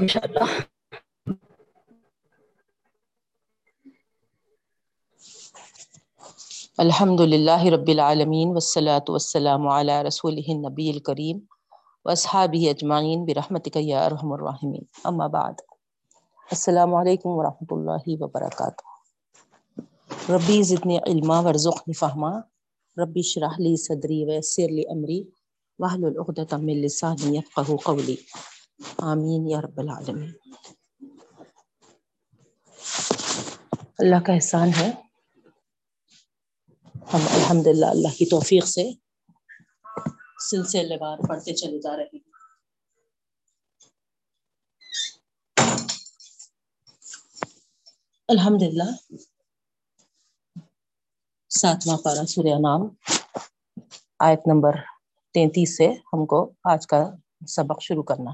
انشاءاللہ۔ الحمد للہ رب العالمین والصلاة والسلام علی رسول النبی الکریم واصحابہ اجمعین برحمتک یا ارحم الراحمین۔ اما بعد۔ السلام علیکم ورحمۃ اللہ وبرکاتہ۔ ربی زدنی علما ورزقنی فہما۔ ربی اشرح لی صدری ویسر لی امری۔ واحلل عقدۃ من لسانی یفقهوا قولی۔ آمین یا رب العالمین۔ اللہ کا احسان ہے۔ ہم الحمد للہ اللہ کی توفیق سے سلسلے وار پڑھتے چلے جا رہے ہیں۔ الحمد للہ ساتواں پارا سورہ نام آیت نمبر تینتیس سے ہم کو آج کا سبق شروع کرنا۔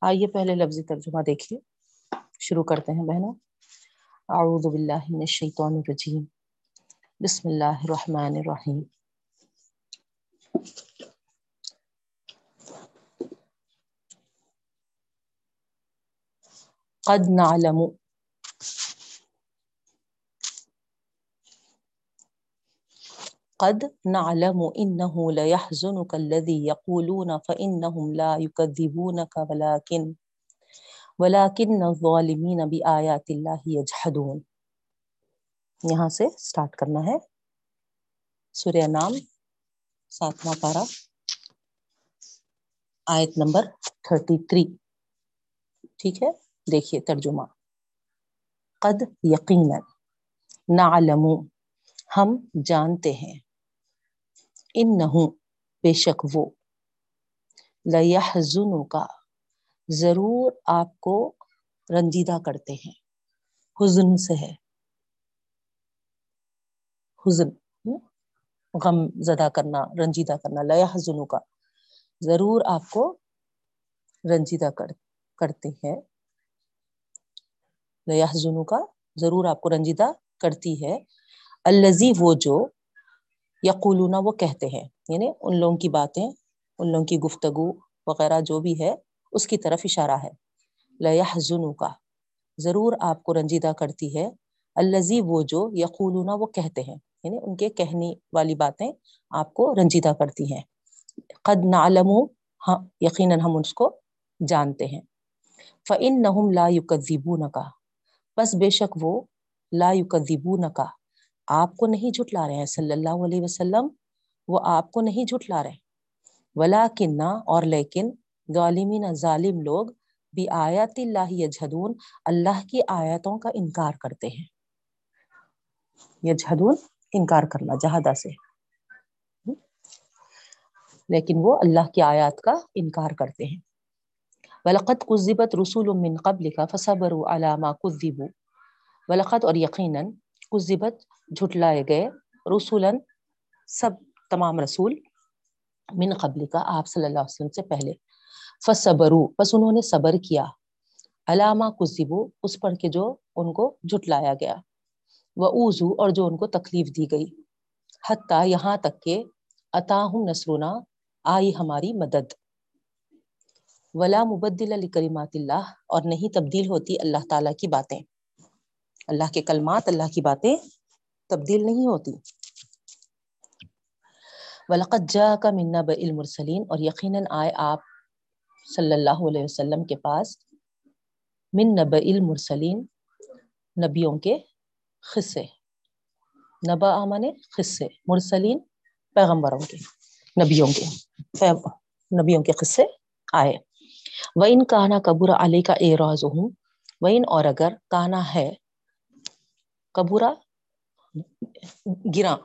آئیے پہلے لفظی ترجمہ دیکھیے۔ شروع کرتے ہیں بہنوں۔ اعوذ باللہ من الشیطان الرجیم۔ بسم اللہ الرحمن الرحیم۔ قد نعلم قد نعلم انه ليحزنك الذي يقولون فانهم لا يكذبونك ولكن ولكن الظالمين بآيات الله يجحدون. یہاں سے سٹارٹ کرنا ہے. سورہ نام، ساتواں پارا آیت نمبر تھرٹی تھری. ٹھیک ہے؟ دیکھیے ترجمہ. قد یقینا نعلم، ہم جانتے ہیں. ان بے شک وہ۔ لیحزن کا ضرور آپ کو رنجیدہ کرتے ہیں۔ حزن سے ہے۔ حزن غم زدہ کرنا، رنجیدہ کرنا۔ لیا کا ضرور آپ کو رنجیدہ کر، کرتے ہیں۔ لیا کا ضرور آپ کو رنجیدہ کرتی ہے۔ الزی وہ جو یقولون، وہ کہتے ہیں یعنی ان لوگوں کی باتیں، ان لوگوں کی گفتگو وغیرہ جو بھی ہے، اس کی طرف اشارہ ہے۔ لیا حزنوں کا ضرور آپ کو رنجیدہ کرتی ہے۔ الزی وہ جو یقولون، وہ کہتے ہیں۔ یعنی ان کے کہنے والی باتیں آپ کو رنجیدہ کرتی ہیں۔ قد نعلم ہاں یقیناً ہم اس کو جانتے ہیں۔ فَإِنَّهُمْ لَا يُكَذِّبُونَكَ بس بے شک وہ لا يُكَذِّبُونَكَ آپ کو نہیں جھٹلا رہے ہیں۔ صلی اللہ علیہ وسلم، وہ آپ کو نہیں جھٹلا رہے۔ ولیکن اور لیکن ظالمین، ظالم لوگ بھی آیات اللہ یجہدون اللہ کی آیتوں کا انکار کرتے ہیں۔ یجہدون انکار کرنا جہادا سے۔ لیکن وہ اللہ کی آیات کا انکار کرتے ہیں۔ ولقد کذبت رسول من قبل کا فصبروا على ما كذبوا۔ ولقد، اور یقینا کذبت جھٹلائے گئے۔ رسولن سب تمام رسول من قبل کا، آپ صلی اللہ علیہ وسلم سے پہلے۔ فصبروا بس انہوں نے صبر کیا۔ علامہ کذبوا، اس پر کہ جو ان کو جھٹلایا گیا۔ وہ اوزو اور جو ان کو تکلیف دی گئی۔ حتیٰ یہاں تک کہ اتاہم نصرنا، آئی ہماری مدد۔ ولا مبدل علی کریمات اللہ، اور نہیں تبدیل ہوتی اللہ تعالیٰ کی باتیں۔ اللہ کے کلمات، اللہ کی باتیں تبدیل نہیں ہوتی۔ وَلَقَدْ جَاءَكَ مِن نَبَإِ الْمُرْسَلِينَ، اور یقیناً آئے آپ صلی اللہ علیہ وسلم کے پاس من نبأ المرسلین نبیوں کے خصے۔ نبا آمانے خصے، مرسلین پیغمبروں کے، نبیوں کے نبیوں کے قصے آئے۔ وہ ان کانا کبورا علی کا اعراض ہوں وہ ان اور اگر کانا ہے کبورا گرا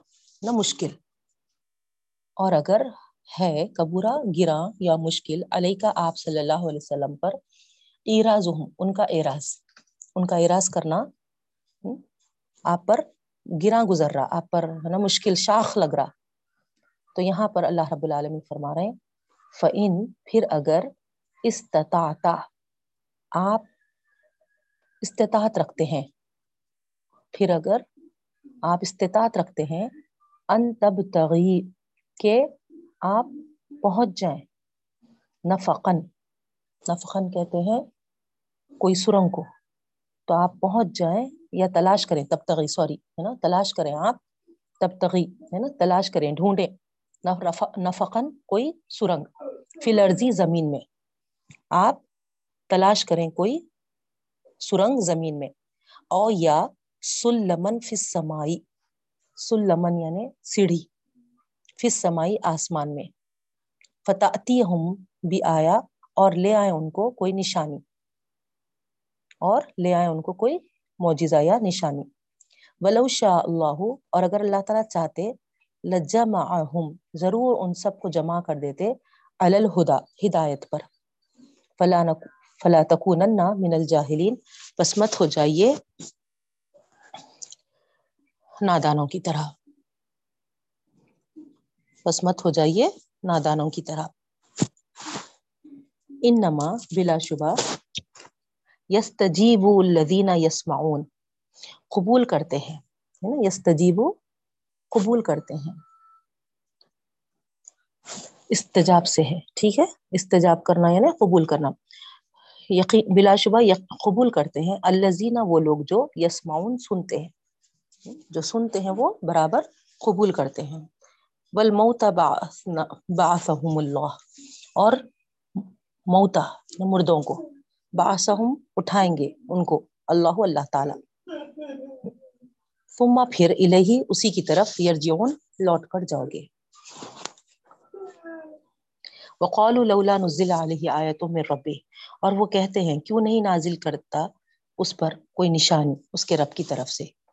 نہ مشکل۔ اور اگر ہے کبورا گرا یا مشکل علی کا آپ صلی اللہ علیہ وسلم پر ایراز ہوں ان کا اعراض ان کا اعراض کرنا آپ پر گرا گزر رہا، آپ پر ہے نا مشکل، شاخ لگ رہا۔ تو یہاں پر اللہ رب العالمین فرما رہے ہیں فعن پھر اگر استطاعتا، آپ استطاعت رکھتے ہیں پھر اگر آپ استطاعت رکھتے ہیں، ان تب تغیر کہ آپ پہنچ جائیں نفقن نفخن کہتے ہیں کوئی سرنگ کو۔ تو آپ پہنچ جائیں یا تلاش کریں تب تغی سوری، ہے نا؟ تلاش کریں آپ تب تغی ہے نا؟ تلاش کریں، ڈھونڈیں۔ نفقن کوئی سرنگ۔ فلرزی زمین میں۔ آپ تلاش کریں کوئی سرنگ زمین میں۔ او یا سلمن فس سمائی سلمن یعنی سیڑھی فس سمائی آسمان میں۔ فتح ہم بھی آیا اور لے آئے ان کو کوئی نشانی۔ اور لے آئے ان کو کوئی معجزہ یا نشانی۔ ولو شاء اللہ اور اگر اللہ تعالیٰ چاہتے لجا معہم ضرور ان سب کو جمع کر دیتے الہدا ہدایت پر۔ فلا فلا تکونن من الجاہلین پس مت ہو جائیے۔ نادانوں کی طرح۔ پس مت ہو جائیے نادانوں کی طرح۔ انما بلا شبہ یس تجیب الدینہ یسمعون۔ قبول کرتے ہیں یس تجیب قبول کرتے ہیں۔ استجاب سے ہے، ٹھیک ہے؟ استجاب کرنا یعنی قبول کرنا۔ یقین، بلا شبہ قبول کرتے ہیں۔ الزینہ وہ لوگ جو یسمعون سنتے ہیں۔ جو سنتے ہیں وہ برابر قبول کرتے ہیں۔ بل موتا باثہم اللہ۔ اور موتا یعنی مردوں کو۔ باسہم اٹھائیں گے ان کو، اللہ اللہ تعالی۔ ثم پھر الہی اسی کی طرف یرجعون لوٹ کر جاؤ گے۔ وقالوا لولا نزل علیہ آیت من ربی اور وہ کہتے ہیں، کیوں نہیں نازل کرتا اس پر کوئی نشانی، اس کے رب کی طرف سے؟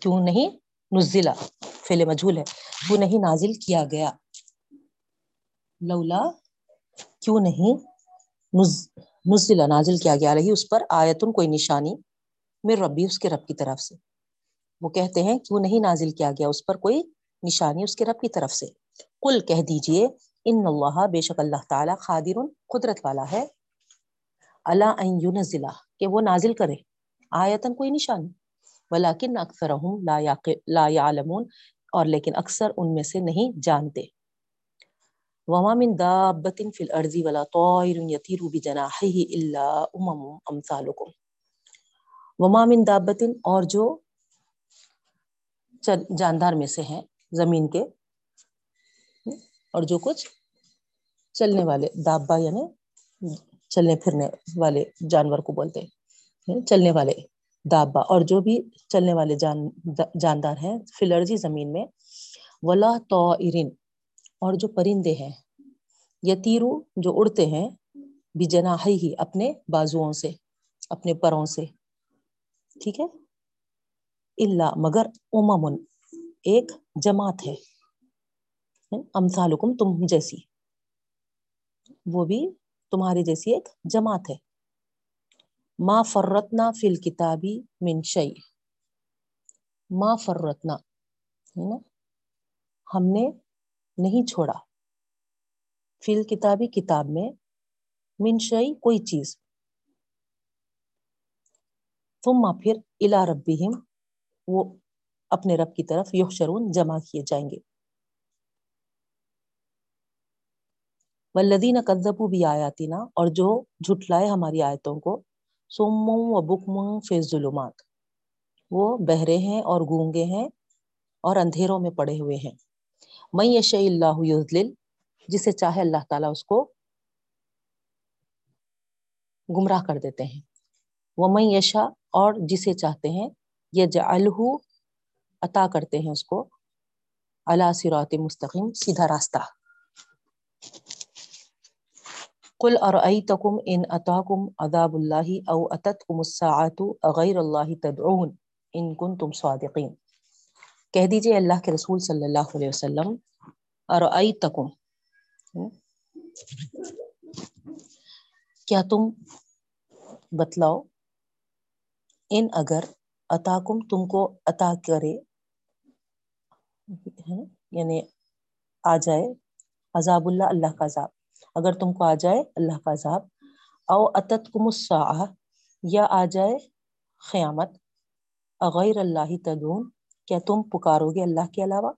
کیوں نہیں؟ نزلہ، فعل مجھول ہے۔ کیوں نہیں نازل کیا گیا؟ لولا، کیوں نہیں؟ نزلہ، نازل کیا گیا۔ رہی اس پر آیتن، کوئی نشانی میں ربی، اس کے رب کی طرف سے۔ وہ کہتے ہیں، کیوں نہیں نازل کیا گیا؟ اس پر کوئی نشانی اس کے رب کی طرف سے۔ کل کہہ دیجیے، ان اللہ بے شک اللہ تعالی خادر قدرت والا ہے۔ اللہ ینزلہ کہ وہ نازل کرے۔ آیتن، کوئی نشانی۔ ولیکن اکثرہم لا, یعلمون اور لیکن اکثر ان میں سے نہیں جانتے۔ وما من دابت فی الارض ولا طائر یطیر بجناحه الا امم امثالکم۔ وما من دابت اور جو جاندار میں سے ہیں زمین کے اور جو کچھ چلنے والے دابا یعنی چلنے پھرنے والے جانور کو بولتے ہیں چلنے والے۔ دابا اور جو بھی چلنے والے جان، جاندار ہیں، فلرجی زمین میں، ولا تو اور جو پرندے ہیں یتیرو جو اڑتے ہیں بجنا ہی اپنے بازوؤں سے، اپنے پروں سے۔ ٹھیک ہے؟ اللہ مگر اممن ایک جماعت ہے۔ امثالکم تم جیسی۔ وہ بھی تمہاری جیسی ایک جماعت ہے۔ ما فرتنا فی الکتابی من شیء. ما فرتنا ہے نا؟ ہم نے نہیں چھوڑا. فی الکتابی کتاب میں من شیء کوئی چیز. ثم پھر الی ربہم وہ اپنے رب کی طرف یحشرون جمع کیے جائیں گے. والذین کذبوا بآیاتنا اور جو جھٹلائے ہماری آیتوں کو سم و بکم فی الظلمات۔ وہ بہرے ہیں اور گونگے ہیں اور اندھیروں میں پڑے ہوئے ہیں۔ من یشاء اللہ یضلل جسے چاہے اللہ تعالیٰ اس کو گمراہ کر دیتے ہیں۔ وہ من یشا اور جسے چاہتے ہیں، یجعلہ، عطا کرتے ہیں اس کو۔ علی صراط مستقیم، سیدھا راستہ۔ قل ارأيتكم ان اتاكم عذاب الله او اتتكم الساعه غير الله تدعون ان كنتم صادقين۔ کہہ دیجیے اللہ کے رسول صلی اللہ علیہ وسلم ارأيتكم کیا تم بتلاؤ؟ ان اگر اتاکم تم کو عطا کرے یعنی آ جائے عذاب اللہ اللہ کا عذاب۔ اگر تم کو آ جائے اللہ کا عذاب، او اتت کم یا آ جائے قیامت، اغیر اللہ تدون، کیا تم پکارو گے اللہ کے علاوہ؟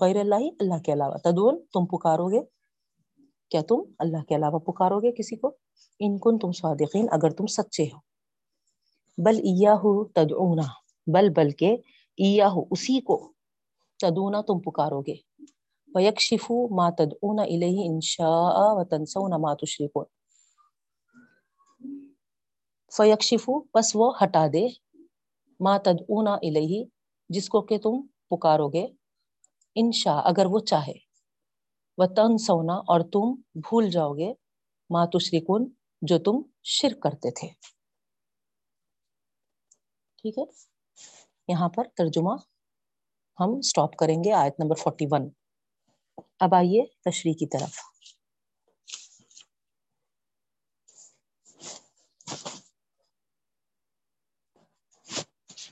غیر اللہ اللہ کے علاوہ. تدون، تم پکارو گے؟ کیا تم اللہ کے علاوہ پکارو گے کسی کو؟ ان کن تم صادقین، اگر تم سچے ہو۔ بل ایاہو تدعونا، بل بلکہ ایاہو اسی کو تدونا تم پکارو گے۔ ویکشفو ما تدعون الیہ انشاء وتنسون ما تشرکون فیکشفو پس وہ ہٹا دے۔ ما تدعون الیہ جس کو کہ تم پکارو گے۔ انشاء اگر وہ چاہے۔ وتنسونا اور تم بھول جاؤ گے۔ ما تشرکون جو تم شرک کرتے تھے۔ ٹھیک ہے؟ یہاں پر ترجمہ ہم سٹاپ کریں گے آیت نمبر 41 اب آئیے تشریح کی طرف۔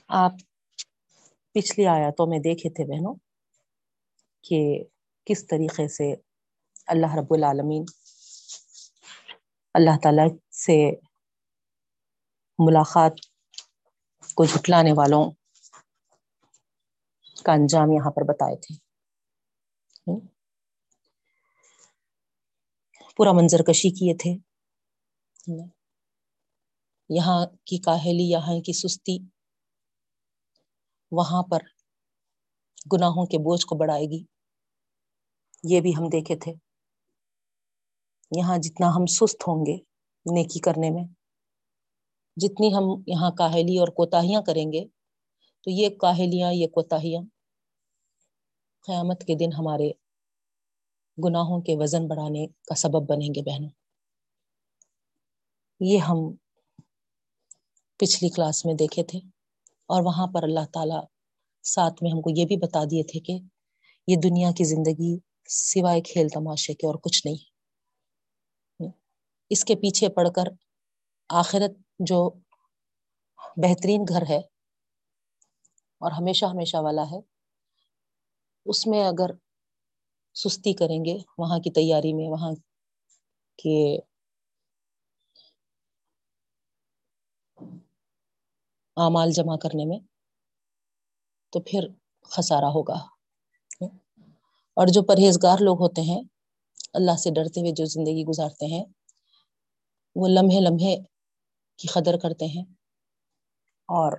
آپ پچھلی آیاتوں میں دیکھے تھے بہنوں کہ کس طریقے سے اللہ رب العالمین اللہ تعالی سے ملاقات کو جھٹلانے والوں کا انجام یہاں پر بتائے تھے۔ پورا منظر کشی کیے تھے۔ یہاں کی کاہلی، یہاں کی سستی، وہاں پر گناہوں کے بوجھ کو بڑھائے گی، یہ بھی ہم دیکھے تھے۔ یہاں جتنا ہم سست ہوں گے نیکی کرنے میں، جتنی ہم یہاں کاہلی اور کوتاہیاں کریں گے، تو یہ کاہلیاں، یہ کوتاہیاں قیامت کے دن ہمارے گناہوں کے وزن بڑھانے کا سبب بنیں گے بہنوں۔ یہ ہم پچھلی کلاس میں دیکھے تھے اور وہاں پر اللہ تعالی ساتھ میں ہم کو یہ بھی بتا دیے تھے کہ یہ دنیا کی زندگی سوائے کھیل تماشے کے اور کچھ نہیں۔ اس کے پیچھے پڑ کر آخرت جو بہترین گھر ہے اور ہمیشہ ہمیشہ والا ہے، اس میں اگر سستی کریں گے وہاں کی تیاری میں، وہاں کے اعمال جمع کرنے میں، تو پھر خسارہ ہوگا۔ اور جو پرہیزگار لوگ ہوتے ہیں، اللہ سے ڈرتے ہوئے جو زندگی گزارتے ہیں، وہ لمحے لمحے کی قدر کرتے ہیں اور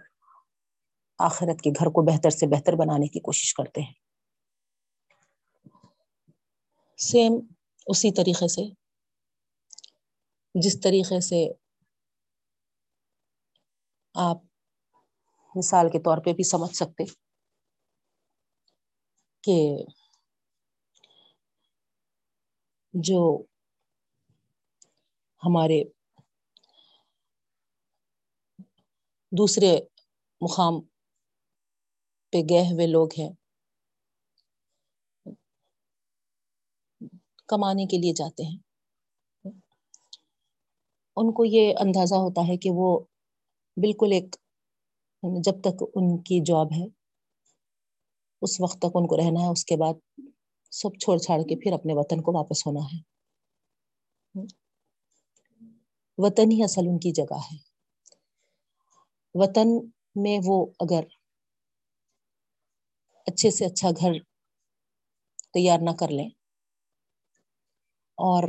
آخرت کے گھر کو بہتر سے بہتر بنانے کی کوشش کرتے ہیں۔ سیم اسی طریقے سے۔ جس طریقے سے آپ مثال کے طور پہ بھی سمجھ سکتے کہ جو ہمارے دوسرے مقام پہ گئے ہوئے لوگ ہیں کمانے کے لیے جاتے ہیں۔ ان کو یہ اندازہ ہوتا ہے کہ وہ بالکل ایک جب تک ان کی جاب ہے، اس وقت تک ان کو رہنا ہے، اس کے بعد سب چھوڑ چھاڑ کے پھر اپنے وطن کو واپس ہونا ہے۔ وطن ہی اصل ان کی جگہ ہے۔ وطن میں وہ اگر اچھے سے اچھا گھر تیار نہ کر لیں اور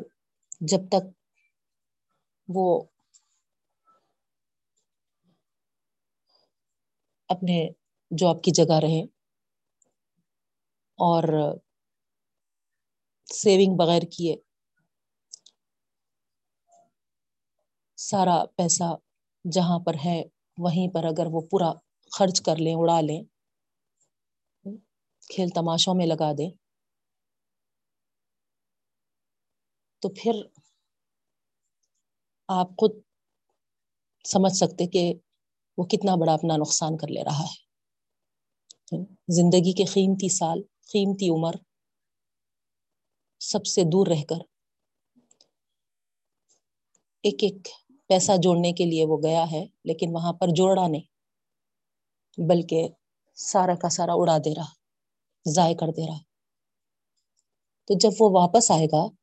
جب تک وہ اپنے جاب کی جگہ رہے اور سیونگ بغیر کیے، سارا پیسہ جہاں پر ہے وہیں پر اگر وہ پورا خرچ کر لیں، اڑا لیں، کھیل تماشوں میں لگا دیں۔ تو پھر آپ خود سمجھ سکتے کہ وہ کتنا بڑا اپنا نقصان کر لے رہا ہے۔ زندگی کے قیمتی سال، قیمتی عمر سب سے دور رہ کر ایک ایک پیسہ جوڑنے کے لیے وہ گیا ہے، لیکن وہاں پر جوڑا نہیں، بلکہ سارا کا سارا اڑا دے رہا، ضائع کر دے رہا۔ تو جب وہ واپس آئے گا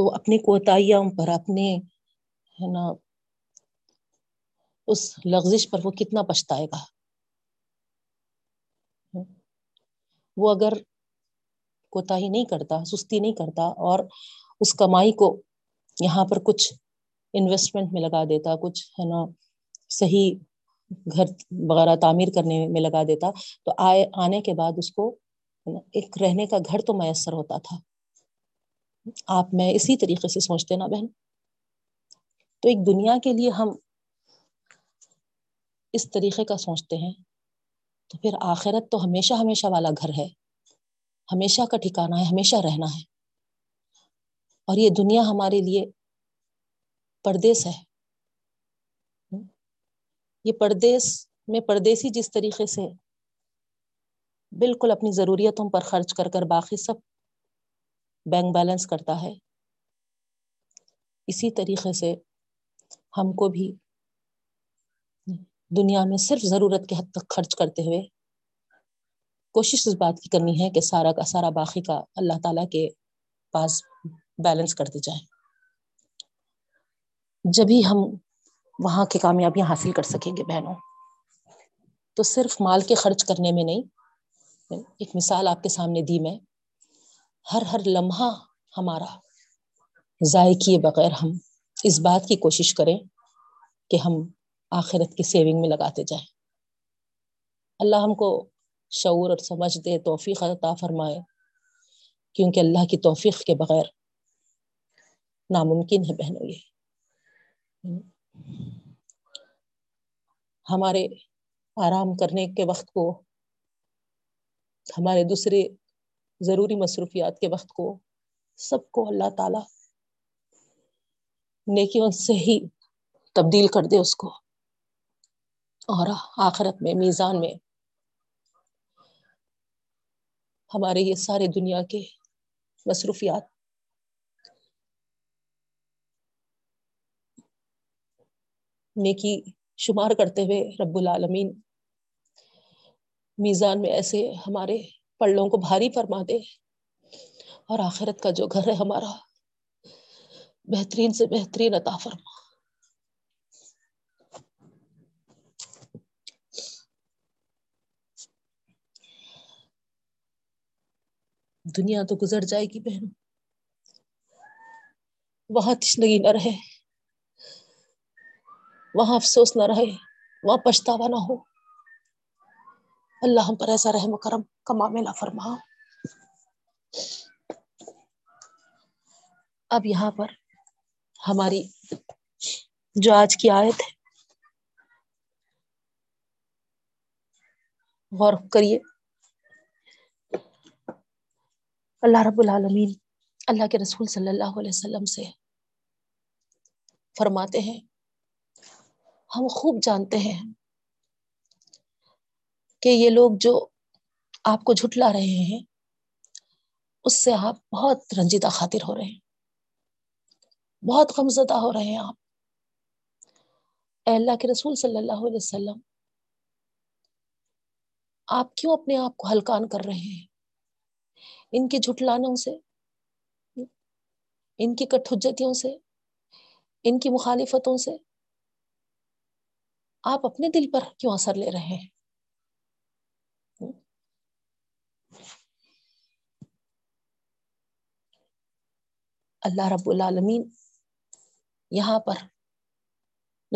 تو اپنی کوتاہیاں پر اپنے ہے نا، اس لغزش پر وہ کتنا پچھتائے گا۔ وہ اگر کوتا ہی نہیں کرتا، سستی نہیں کرتا اور اس کمائی کو یہاں پر کچھ انویسٹمنٹ میں لگا دیتا، کچھ، ہے نا، صحیح گھر وغیرہ تعمیر کرنے میں لگا دیتا، تو آئے، آنے کے بعد اس کو ایک رہنے کا گھر تو میسر ہوتا تھا۔ آپ میں اسی طریقے سے سوچتے نا بہن۔ تو ایک دنیا کے لیے ہم اس طریقے کا سوچتے ہیں، تو پھر آخرت تو ہمیشہ ہمیشہ والا گھر ہے۔ ہمیشہ کا ٹھکانا ہے، ہمیشہ رہنا ہے۔ اور یہ دنیا ہمارے لیے پردیس ہے۔ یہ پردیس میں پردیسی جس طریقے سے بالکل اپنی ضروریتوں پر خرچ کر کر باقی سب بینک بیلنس کرتا ہے۔ اسی طریقے سے ہم کو بھی دنیا میں صرف ضرورت کے حد تک خرچ کرتے ہوئے کوشش اس بات کی کرنی ہے کہ سارا کا سارا باقی کا اللہ تعالی کے پاس بیلنس کرتے جائیں۔ جبھی ہم وہاں کی کامیابیاں حاصل کر سکیں گے بہنوں، تو صرف مال کے خرچ کرنے میں نہیں۔ ایک مثال آپ کے سامنے دی میں۔ ہر ہر لمحہ ہمارا ضائع کیے بغیر ہم اس بات کی کوشش کریں کہ ہم آخرت کی سیونگ میں لگاتے جائیں۔ اللہ ہم کو شعور اور سمجھ دے، توفیق عطا فرمائے، کیونکہ اللہ کی توفیق کے بغیر ناممکن ہے بہنوں یہ۔ ہمارے آرام کرنے کے وقت کو، ہمارے دوسرے ضروری مصروفیات کے وقت کو سب کو اللہ تعالی نیکیوں سے ہی تبدیل کر دے اس کو۔ اور آخرت میں، میزان میں ہمارے یہ سارے دنیا کے مصروفیات نیکی شمار کرتے ہوئے رب العالمین میزان میں ایسے ہمارے پڑوں کو بھاری فرما دے اور آخرت کا جو گھر ہے ہمارا، بہترین سے بہترین عطا فرما۔ دنیا تو گزر جائے گی بہن وہاں تشنگی نہ رہے۔ وہاں افسوس نہ رہے۔ وہاں پچھتاوا نہ ہو۔ اللہ ہم پر ایسا رحم و کرم کما میں نہ فرما۔ اب یہاں پر ہماری جو آج کی آیت ہے، غور کریے۔ اللہ رب العالمین اللہ کے رسول صلی اللہ علیہ وسلم سے فرماتے ہیں، ہم خوب جانتے ہیں کہ یہ لوگ جو آپ کو جھٹلا رہے ہیں، اس سے آپ بہت رنجیدہ خاطر ہو رہے ہیں۔ بہت غمزدہ ہو رہے ہیں آپ۔ اے اللہ کے رسول صلی اللہ علیہ وسلم، آپ کیوں اپنے آپ کو ہلکان کر رہے ہیں؟ ان کے جھٹلانوں سے، ان کی کٹھجتوں سے، ان کی مخالفتوں سے آپ اپنے دل پر کیوں اثر لے رہے ہیں؟ اللہ رب العالمین یہاں پر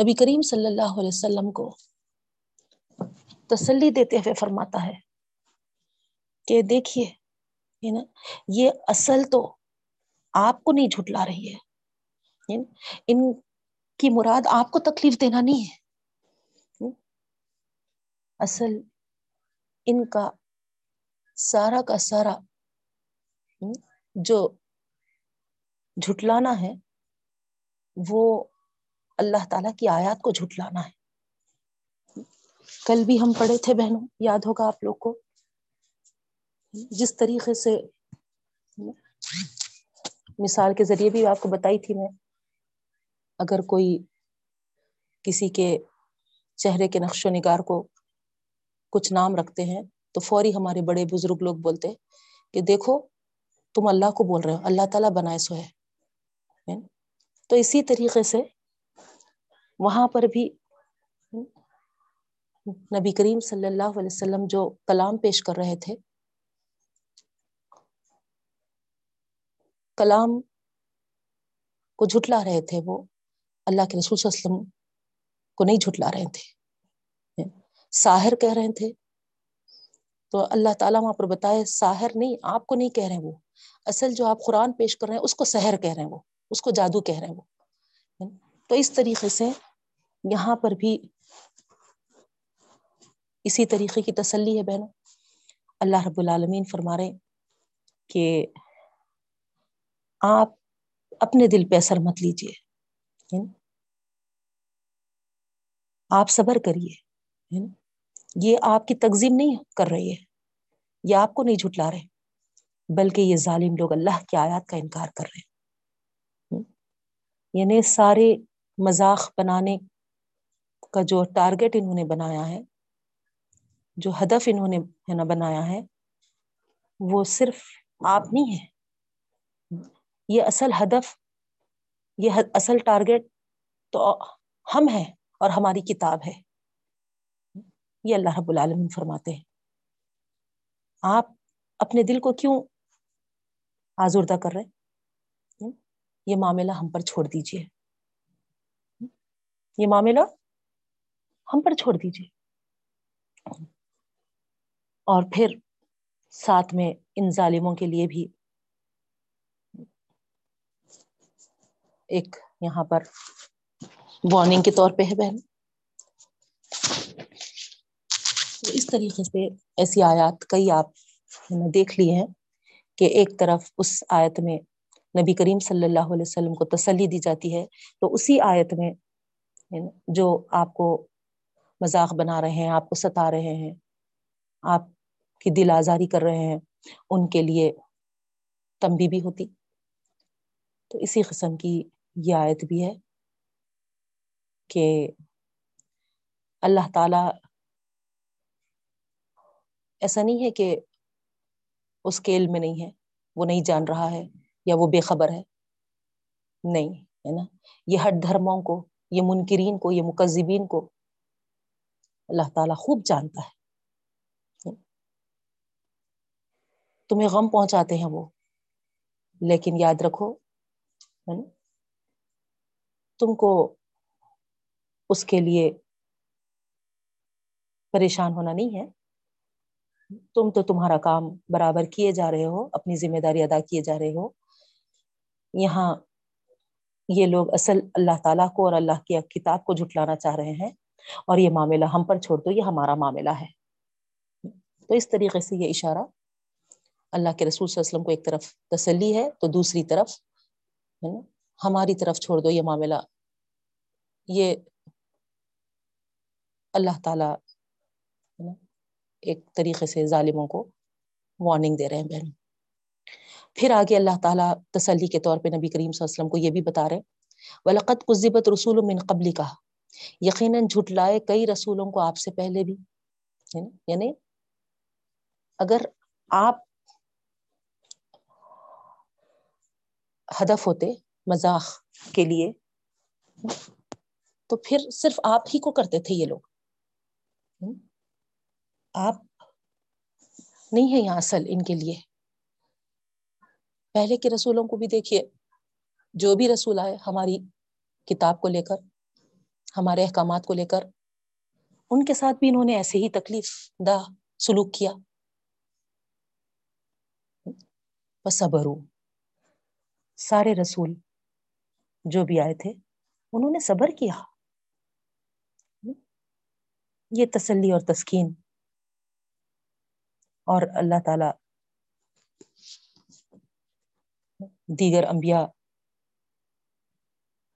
نبی کریم صلی اللہ علیہ وسلم کو تسلی دیتے ہوئے فرماتا ہے کہ دیکھیے نا، یہ اصل تو آپ کو نہیں جھٹلا رہی ہے۔ ان کی مراد آپ کو تکلیف دینا نہیں ہے۔ اصل ان کا سارا کا سارا جو جھٹلانا ہے، وہ اللہ تعالی کی آیات کو جھٹلانا ہے۔ کل بھی ہم پڑھے تھے بہنوں، یاد ہوگا آپ لوگ کو۔ جس طریقے سے مثال کے ذریعے بھی آپ کو بتائی تھی میں، اگر کوئی کسی کے چہرے کے نقش و نگار کو کچھ نام رکھتے ہیں، تو فوری ہمارے بڑے بزرگ لوگ بولتے کہ دیکھو، تم اللہ کو بول رہے ہو، اللہ تعالیٰ بنائے سو ہے۔ تو اسی طریقے سے وہاں پر بھی نبی کریم صلی اللہ علیہ وسلم جو کلام پیش کر رہے تھے، کلام کو جھٹلا رہے تھے، وہ اللہ کے رسول صلی اللہ علیہ وسلم کو نہیں جھٹلا رہے تھے۔ ساحر کہہ رہے تھے۔ تو اللہ تعالیٰ وہاں پر بتائے، ساحر نہیں، آپ کو نہیں کہہ رہے وہ۔ اصل جو آپ قرآن پیش کر رہے ہیں، اس کو سحر کہہ رہے ہیں وہ۔ اس کو جادو کہہ رہے ہیں وہ۔ تو اس طریقے سے یہاں پر بھی اسی طریقے کی تسلی ہے بہنوں۔ اللہ رب العالمین فرما رہے کہ آپ اپنے دل پہ اثر مت لیجیے آپ صبر کریے۔ یہ آپ کی تقزیم نہیں کر رہی ہے یہ آپ کو نہیں جھٹلا رہے، بلکہ یہ ظالم لوگ اللہ کی آیات کا انکار کر رہے ہیں۔ یعنی سارے مذاق بنانے کا جو ٹارگٹ انہوں نے بنایا ہے، جو ہدف انہوں نے ہے نا بنایا ہے، وہ صرف آپ نہیں ہے یہ اصل ہدف، یہ اصل ٹارگٹ تو ہم ہیں اور ہماری کتاب ہے۔ یہ اللہ رب العالمین فرماتے ہیں۔ آپ اپنے دل کو کیوں آزردہ کر رہے یہ معاملہ ہم پر چھوڑ دیجیے۔ یہ معاملہ ہم پر چھوڑ دیجیے۔ اور پھر ساتھ میں ان ظالموں کے لیے بھی ایک یہاں پر وارننگ کے طور پہ ہے بہن۔ اس طریقے سے ایسی آیات کئی آپ دیکھ لیے ہیں کہ ایک طرف اس آیت میں نبی کریم صلی اللہ علیہ وسلم کو تسلی دی جاتی ہے، تو اسی آیت میں جو آپ کو مذاق بنا رہے ہیں، آپ کو ستا رہے ہیں، آپ کی دل آزاری کر رہے ہیں، ان کے لیے تمبی بھی ہوتی۔ تو اسی قسم کی یہ آیت بھی ہے کہ اللہ تعالی ایسا نہیں ہے کہ اس کے علم میں نہیں ہے، وہ نہیں جان رہا ہے۔ یا وہ بے خبر ہے؟ نہیں، ہے نا؟ یہ ہر دھرموں کو، یہ منکرین کو، یہ مکذبین کو اللہ تعالیٰ خوب جانتا ہے۔ تمہیں غم پہنچاتے ہیں وہ، لیکن یاد رکھو تم کو اس کے لیے پریشان ہونا نہیں ہے۔ تم تو تمہارا کام برابر کیے جا رہے ہو، اپنی ذمہ داری ادا کیے جا رہے ہو۔ یہاں یہ لوگ اصل اللہ تعالیٰ کو اور اللہ کی کتاب کو جھٹلانا چاہ رہے ہیں اور یہ معاملہ ہم پر چھوڑ دو، یہ ہمارا معاملہ ہے۔ تو اس طریقے سے یہ اشارہ اللہ کے رسول صلی اللہ علیہ وسلم کو ایک طرف تسلی ہے تو دوسری طرف، ہے نا، ہماری طرف چھوڑ دو یہ معاملہ۔ یہ اللہ تعالی ایک طریقے سے ظالموں کو وارننگ دے رہے ہیں بہن۔ پھر آگے اللہ تعالیٰ تسلی کے طور پہ نبی کریم صلی اللہ علیہ وسلم کو یہ بھی بتا رہے ولقت قزبت رسول من قبلی کا یقیناً جھٹلائے کئی رسولوں کو آپ سے پہلے بھی۔ یعنی اگر آپ ہدف ہوتے مذاق کے لیے، تو پھر صرف آپ ہی کو کرتے تھے یہ لوگ۔ آپ نہیں ہے یہاں اصل ان کے لیے۔ پہلے کے رسولوں کو بھی دیکھیے، جو بھی رسول آئے ہماری کتاب کو لے کر، ہمارے احکامات کو لے کر، ان کے ساتھ بھی انہوں نے ایسے ہی تکلیف دہ سلوک کیا۔ بس صبر سارے رسول جو بھی آئے تھے، انہوں نے صبر کیا۔ یہ تسلی اور تسکین اور اللہ تعالی دیگر انبیاء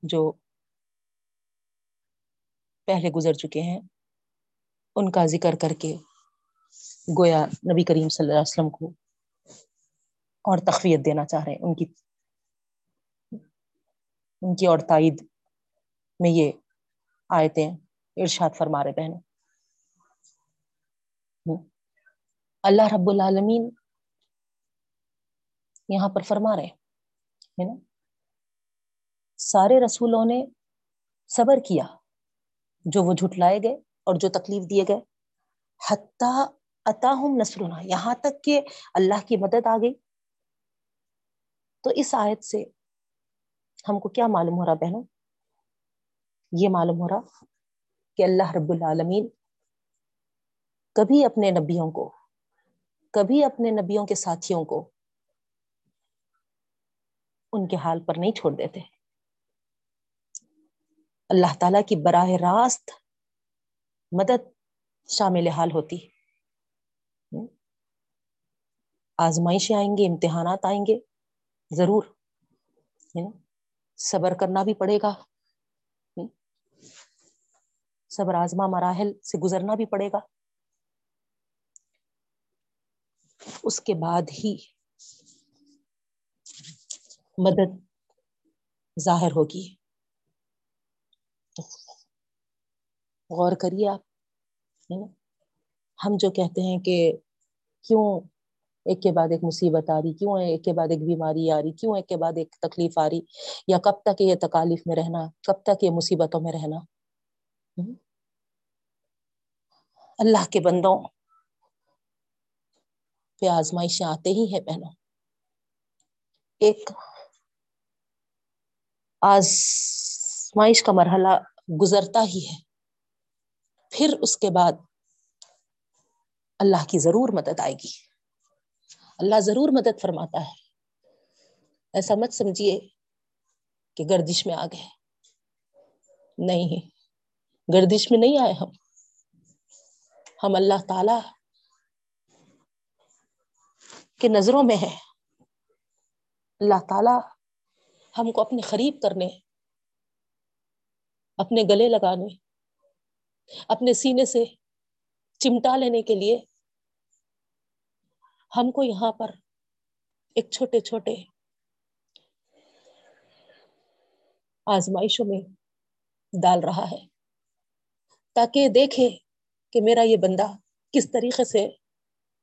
جو پہلے گزر چکے ہیں، ان کا ذکر کر کے گویا نبی کریم صلی اللہ علیہ وسلم کو اور تخویت دینا چاہ رہے ہیں۔ ان کی ان کی اور تائید میں یہ آیتیں ارشاد فرما رہے بہنوں۔ اللہ رب العالمین یہاں پر فرما رہے ہے نا؟ سارے رسولوں نے صبر کیا، جو وہ جھٹلائے گئے اور جو تکلیف دیے گئے۔ حتیٰ عطا ہم نسرنا یہاں تک کہ اللہ کی مدد آ گئی۔ تو اس آیت سے ہم کو کیا معلوم ہو رہا بہنوں؟ یہ معلوم ہو رہا کہ اللہ رب العالمین کبھی اپنے نبیوں کو، کبھی اپنے نبیوں کے ساتھیوں کو ان کے حال پر نہیں چھوڑ دیتے۔ اللہ تعالی کی براہ راست مدد شامل حال ہوتی۔ آزمائشیں آئیں گے، امتحانات آئیں گے، ضرور۔ صبر کرنا بھی پڑے گا۔ صبر آزما مراحل سے گزرنا بھی پڑے گا۔ اس کے بعد ہی مدد ظاہر ہوگی۔ غور کریے آپ ہم جو کہتے ہیں کہ کیوں ایک کے بعد ایک مصیبت آ رہی، کیوں ایک کے بعد ایک بیماری آ رہی، کیوں ایک کے بعد ایک تکلیف آ رہی، یا کب تک یہ تکالیف میں رہنا، کب تک یہ مصیبتوں میں رہنا؟ اللہ کے بندوں پہ آزمائشیں آتے ہی ہیں پہنو ایک آزمائش کا مرحلہ گزرتا ہی ہے۔ پھر اس کے بعد اللہ کی ضرور مدد آئے گی۔ اللہ ضرور مدد فرماتا ہے۔ ایسا مت سمجھیے کہ گردش میں آ گئے۔ نہیں، گردش میں نہیں آئے ہم۔ ہم اللہ تعالی کے نظروں میں ہے اللہ تعالی ہم کو اپنے قریب کرنے، اپنے گلے لگانے، اپنے سینے سے چمٹا لینے کے لیے ہم کو یہاں پر ایک چھوٹے چھوٹے آزمائشوں میں ڈال رہا ہے۔ تاکہ دیکھے کہ میرا یہ بندہ کس طریقے سے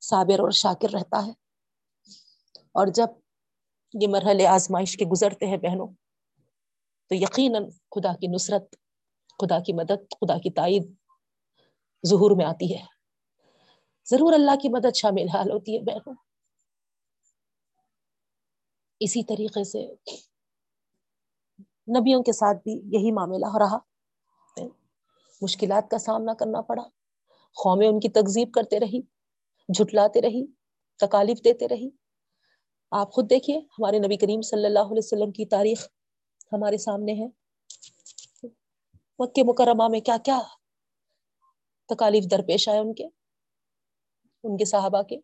صابر اور شاکر رہتا ہے۔ اور جب یہ مرحلے آزمائش کے گزرتے ہیں بہنوں۔ تو یقیناً خدا کی نصرت، خدا کی مدد، خدا کی تائید ظہور میں آتی ہے۔ ضرور اللہ کی مدد شامل حال ہوتی ہے بہنوں۔ اسی طریقے سے نبیوں کے ساتھ بھی یہی معاملہ ہو رہا۔ مشکلات کا سامنا کرنا پڑا۔ قومیں ان کی تکزیب کرتے رہی، جھٹلاتے رہی، تکالیف دیتے رہی۔ آپ خود دیکھیے، ہمارے نبی کریم صلی اللہ علیہ وسلم کی تاریخ ہمارے سامنے ہے۔ مکہ مکرمہ میں کیا کیا تکالیف درپیش آئے ان کے ان کے صحابہ کے؟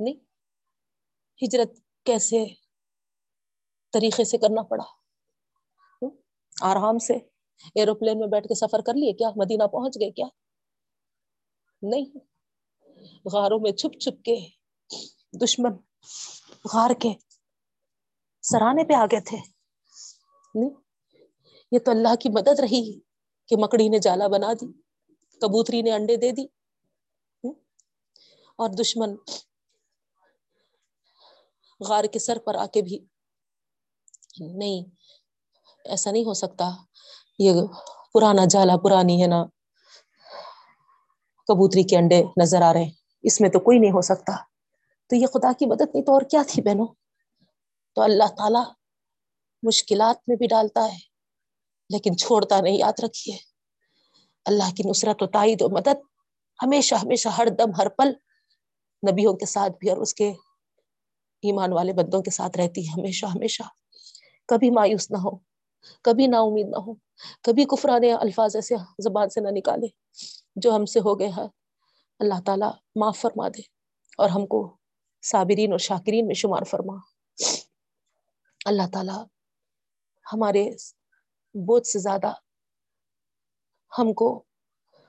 نہیں، ہجرت کیسے طریقے سے کرنا پڑا؟ آرام سے ایروپلین میں بیٹھ کے سفر کر لیے کیا؟ مدینہ پہنچ گئے کیا؟ نہیں۔ غاروں میں چھپ چھپ کے دشمن غار کے سرانے پہ آگے تھے۔ نہیں، یہ تو اللہ کی مدد رہی کہ مکڑی نے جالا بنا دی، کبوتری نے انڈے دے دی۔ اور دشمن غار کے سر پر آ کے بھی نہیں، ایسا نہیں ہو سکتا۔ یہ پرانا جالا پرانی ہے نا، کبوتری کے انڈے نظر آ رہے ہیں۔ اس میں تو کوئی نہیں ہو سکتا۔ تو یہ خدا کی مدد نہیں تو اور کیا تھی بہنوں؟ تو اللہ تعالی مشکلات میں بھی ڈالتا ہے، لیکن چھوڑتا نہیں، یاد رکھیے۔ اللہ کی نصرت و تائید و مدد ہمیشہ ہمیشہ ہر دم، ہر پل نبیوں کے ساتھ بھی اور اس کے ایمان والے بندوں کے ساتھ رہتی ہے، ہمیشہ ہمیشہ۔ کبھی مایوس نہ ہو، کبھی نا امید نہ ہو، کبھی کفرانے الفاظ ایسے زبان سے نہ نکالے جو ہم سے ہو گئے ہیں۔ اللہ تعالیٰ معاف فرما دے اور ہم کو صابرین اور شاکرین میں شمار فرما۔ اللہ تعالیٰ ہمارے بہت سے زیادہ ہم کو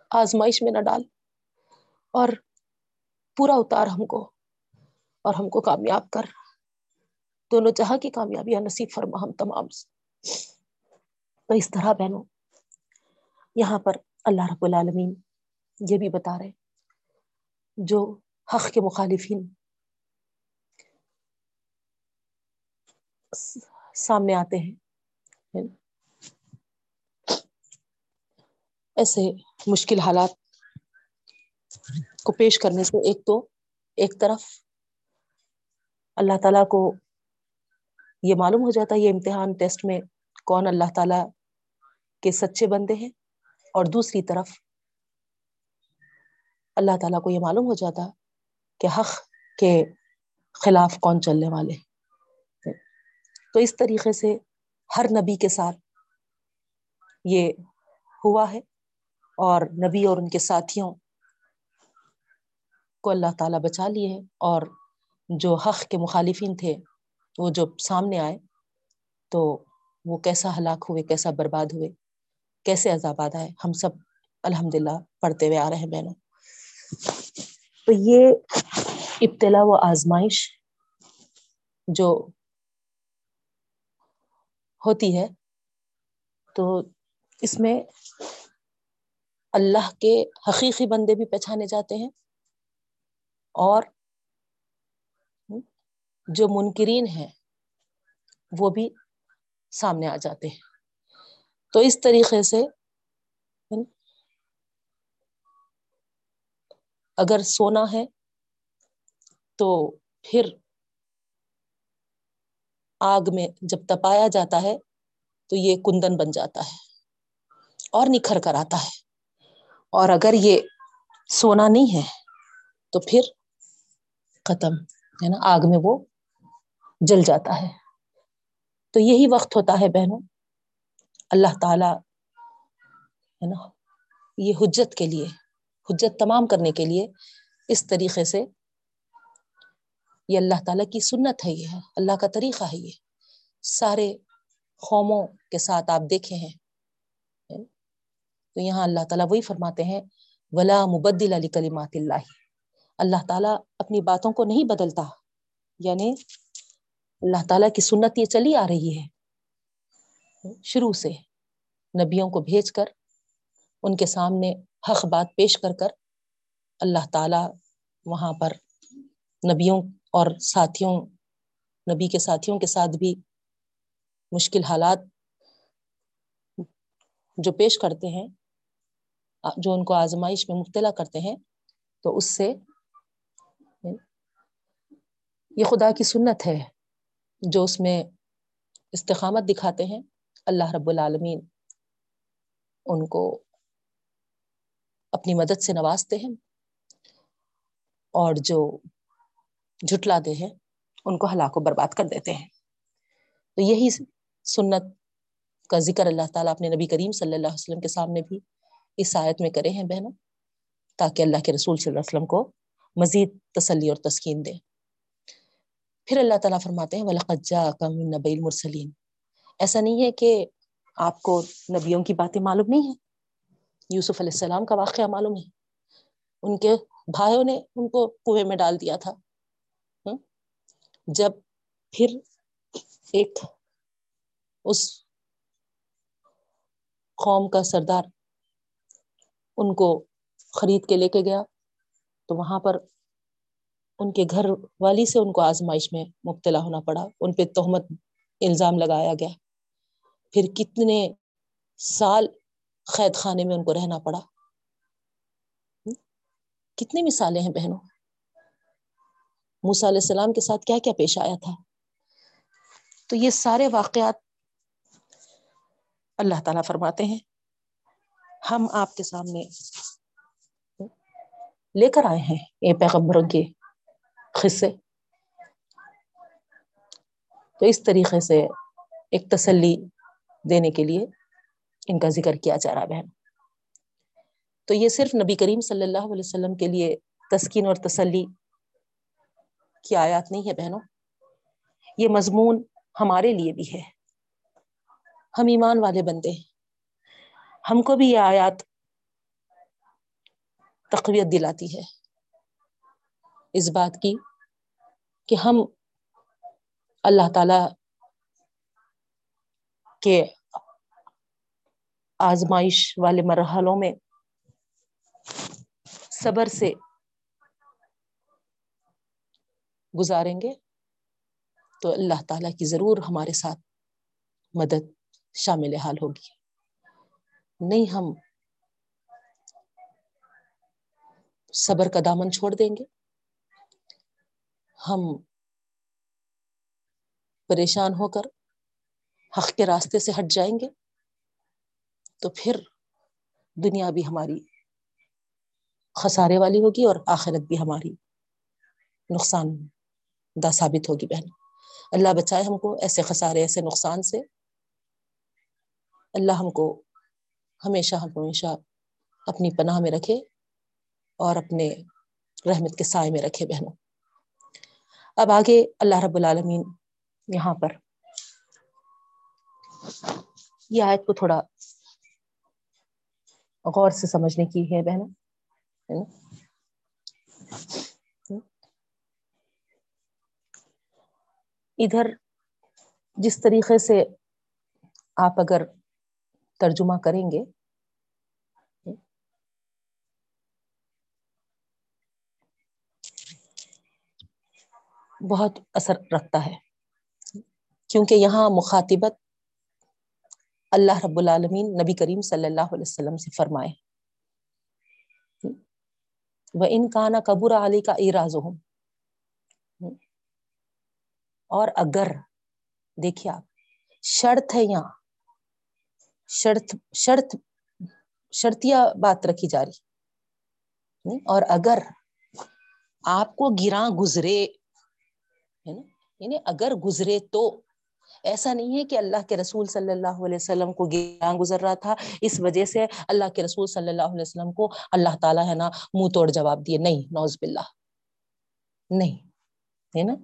آزمائش میں نہ ڈال اور پورا اتار ہم کو اور ہم کو کامیاب کر۔ دونوں جہاں کی کامیابیاں نصیب فرما ہم تمام۔ تو اس طرح بہنوں، یہاں پر اللہ رب العالمین یہ بھی بتا رہے جو حق کے مخالفین سامنے آتے ہیں ایسے مشکل حالات کو پیش کرنے سے ایک تو ایک طرف اللہ تعالی کو یہ معلوم ہو جاتا ہے یہ امتحان ٹیسٹ میں کون اللہ تعالی کے سچے بندے ہیں، اور دوسری طرف اللہ تعالیٰ کو یہ معلوم ہو جاتا کہ حق کے خلاف کون چلنے والے ہیں۔ تو اس طریقے سے ہر نبی کے ساتھ یہ ہوا ہے اور نبی اور ان کے ساتھیوں کو اللہ تعالیٰ بچا لیے اور جو حق کے مخالفین تھے وہ جب سامنے آئے تو وہ کیسا ہلاک ہوئے، کیسا برباد ہوئے، کیسے عذاباد آئے ہم سب الحمد للہ پڑھتے ہوئے آ رہے ہیں بہنوں۔ تو یہ ابتلا و آزمائش جو ہوتی ہے۔ تو اس میں اللہ کے حقیقی بندے بھی پہچانے جاتے ہیں اور جو منکرین ہیں وہ بھی سامنے آ جاتے ہیں۔ تو اس طریقے سے اگر سونا ہے تو پھر آگ میں جب تپایا جاتا ہے تو یہ کندن بن جاتا ہے اور نکھر کر آتا ہے۔ اور اگر یہ سونا نہیں ہے تو پھر ختم، ہے نا، آگ میں وہ جل جاتا ہے۔ تو یہی وقت ہوتا ہے بہنوں۔ اللہ تعالی، ہے نا، یہ حجت کے لیے، حجت تمام کرنے کے لیے اس طریقے سے یہ اللہ تعالیٰ کی سنت ہے یہ، اللہ کا طریقہ ہے یہ۔ سارے قوموں کے ساتھ آپ دیکھے ہیں۔ تو یہاں اللہ تعالیٰ وہی فرماتے ہیں، ولا مبدل علی کلیمات اللہ اللہ تعالیٰ اپنی باتوں کو نہیں بدلتا۔ یعنی اللہ تعالیٰ کی سنت یہ چلی آ رہی ہے۔ شروع سے نبیوں کو بھیج کر، ان کے سامنے حق بات پیش کر کر اللہ تعالی وہاں پر نبیوں اور ساتھیوں، نبی کے ساتھیوں کے ساتھ بھی مشکل حالات جو پیش کرتے ہیں، جو ان کو آزمائش میں مبتلا کرتے ہیں، تو اس سے یہ خدا کی سنت ہے جو اس میں استقامت دکھاتے ہیں۔ اللہ رب العالمین ان کو اپنی مدد سے نوازتے ہیں اور جو جھٹلاتے ہیں، ان کو ہلاک و برباد کر دیتے ہیں۔ تو یہی سنت کا ذکر اللہ تعالیٰ اپنے نبی کریم صلی اللہ علیہ وسلم کے سامنے بھی اس آیت میں کرے ہیں بہنوں، تاکہ اللہ کے رسول صلی اللہ علیہ وسلم کو مزید تسلی اور تسکین دے۔ پھر اللہ تعالیٰ فرماتے ہیں، وَلَقَدْ جَاءَكَ مِن الْمُرْسَلِينَ۔ ایسا نہیں ہے کہ آپ کو نبیوں کی باتیں معلوم نہیں ہیں۔ یوسف علیہ السلام کا واقعہ معلوم ہے۔ ان کے بھائیوں نے ان کو کنویں میں ڈال دیا تھا۔ جب پھر ایک اس قوم کا سردار ان کو خرید کے لے کے گیا، تو وہاں پر ان کے گھر والی سے ان کو آزمائش میں مبتلا ہونا پڑا، ان پہ تہمت الزام لگایا گیا۔ پھر کتنے سال قید خانے میں ان کو رہنا پڑا؟ کتنی مثالیں ہیں بہنوں۔ موسیٰ علیہ السلام کے ساتھ کیا کیا پیش آیا تھا؟ تو یہ سارے واقعات اللہ تعالیٰ فرماتے ہیں۔ ہم آپ کے سامنے لے کر آئے ہیں یہ پیغمبروں کے قصے۔ تو اس طریقے سے ایک تسلی دینے کے لیے ان کا ذکر کیا جا رہا بہن تو یہ صرف نبی کریم صلی اللہ علیہ وسلم کے لیے تسکین اور تسلی کی آیات نہیں ہے بہنوں؟ یہ مضمون ہمارے لیے بھی ہے۔ ہم ایمان والے بندے ہم کو بھی یہ آیات تقویت دلاتی ہے۔ اس بات کی کہ ہم اللہ تعالی کے آزمائش والے مرحلوں میں صبر سے گزاریں گے، تو اللہ تعالیٰ کی ضرور ہمارے ساتھ مدد شامل حال ہوگی۔ نہیں ہم صبر کا دامن چھوڑ دیں گے۔ ہم پریشان ہو کر حق کے راستے سے ہٹ جائیں گے، تو پھر دنیا بھی ہماری خسارے والی ہوگی اور آخرت بھی ہماری نقصان دہ ثابت ہوگی بہن۔ اللہ بچائے ہم کو ایسے خسارے، ایسے نقصان سے۔ اللہ ہم کو ہمیشہ، ہم ہمیشہ اپنی پناہ میں رکھے اور اپنے رحمت کے سائے میں رکھے بہنوں۔ اب آگے اللہ رب العالمین یہاں پر۔ یہ آیت کو تھوڑا غور سے سمجھنے کی ہے بہن ادھر جس طریقے سے آپ اگر ترجمہ کریں گے، بہت اثر رکھتا ہے۔ کیونکہ یہاں مخاطبت اللہ رب العالمین نبی کریم صلی اللہ علیہ وسلم سے فرمائے۔ وہ ان کا نا علی کا اراض ہوں اور اگر، دیکھیے آپ، شرط ہے یہاں، شرط شرط شرطیا بات رکھی جا رہی اور اگر آپ کو گراں گزرے، ہے نا یعنی اگر گزرے تو ایسا نہیں ہے کہ اللہ کے رسول صلی اللہ علیہ وسلم کو گیان گزر رہا تھا، اس وجہ سے اللہ کے رسول صلی اللہ علیہ وسلم کو اللہ تعالیٰ ہے نا، منہ توڑ جواب دیے، نہیں نوز باللہ، نہیں، ہے نا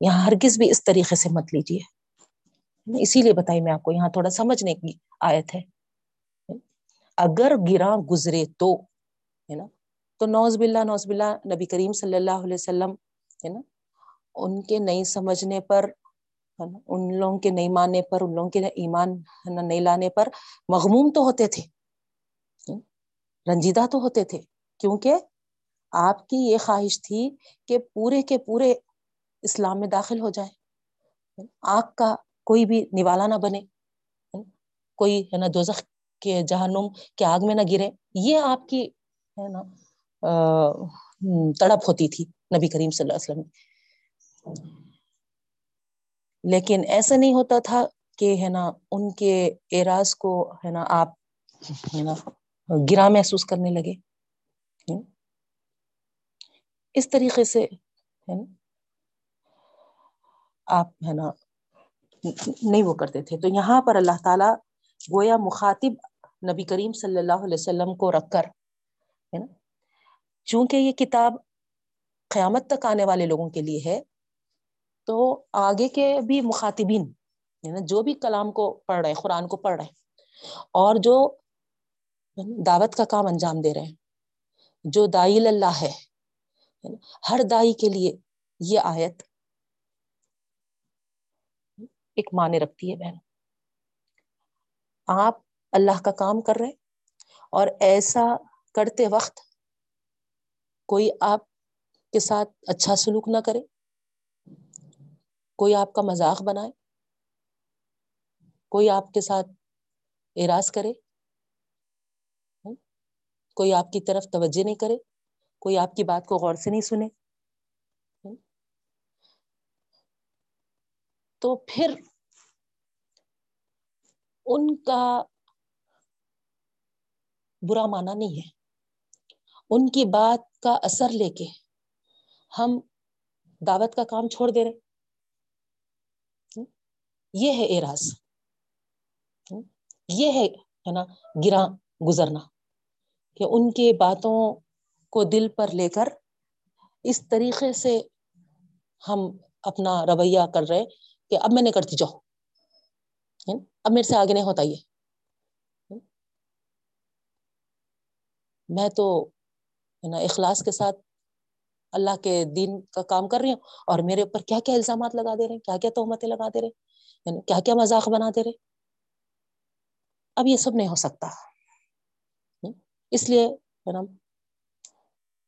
یہاں ہرگز بھی اس طریقے سے مت لیجیے اسی لیے بتائی میں آپ کو، یہاں تھوڑا سمجھنے کی آیت ہے۔ اگر گراں گزرے تو، ہے نا؟ تو نوز باللہ نوز باللہ، نبی کریم صلی اللہ علیہ وسلم، ہے نا؟ ان کے نہیں سمجھنے پر ان لوگوں کے نہیں ماننے پر، ان لوگوں کے ایمان نہیں لانے پر مغموم تو ہوتے تھے۔ رنجیدہ تو ہوتے تھے۔ کیونکہ آپ کی یہ خواہش تھی کہ پورے کے پورے اسلام میں داخل ہو جائے۔ آگ کا کوئی بھی نوالا نہ بنے۔ کوئی ہے نا دوزخ کے جہنم کے آگ میں نہ گرے۔ یہ آپ کی ہے نا تڑپ ہوتی تھی نبی کریم صلی اللہ علیہ وسلم لیکن ایسا نہیں ہوتا تھا کہ ہے نا ان کے اعراض کو ہے نا آپ ہے نا گرا محسوس کرنے لگے۔ اس طریقے سے ہے نا آپ، ہے نا، نہیں وہ کرتے تھے۔ تو یہاں پر اللہ تعالی گویا مخاطب نبی کریم صلی اللہ علیہ وسلم کو رکھ کر، ہے نا، چونکہ یہ کتاب قیامت تک آنے والے لوگوں کے لیے ہے، تو آگے کے بھی مخاطبین، ہے نا، جو بھی کلام کو پڑھ رہے قرآن کو پڑھ رہے اور جو دعوت کا کام انجام دے رہے ہیں، جو دائل اللہ ہے ہر دائی کے لیے یہ آیت ایک معنی رکھتی ہے بہن آپ اللہ کا کام کر رہے اور ایسا کرتے وقت کوئی آپ کے ساتھ اچھا سلوک نہ کرے، کوئی آپ کا مذاق بنائے، کوئی آپ کے ساتھ اراض کرے کوئی آپ کی طرف توجہ نہیں کرے، کوئی آپ کی بات کو غور سے نہیں سنے تو پھر ان کا برا مانا نہیں ہے ان کی بات کا اثر لے کے ہم دعوت کا کام چھوڑ دے رہے یہ ہے اعراض یہ ہے نا گرا گزرنا کہ ان کی باتوں کو دل پر لے کر اس طریقے سے ہم اپنا رویہ کر رہے کہ اب میں نے کرتی جاؤ ہاں؟ اب میرے سے آگے نہیں ہوتا یہ۔ ہاں؟ میں تو نا اخلاص کے ساتھ اللہ کے دین کا کام کر رہی ہوں اور میرے اوپر کیا کیا الزامات لگا دے رہے ہیں، کیا کیا تہمتیں لگا دے رہے ہیں کیا کیا مذاق بنا دے رہے اب یہ سب نہیں ہو سکتا۔ ہاں؟ اس لیے ہے نا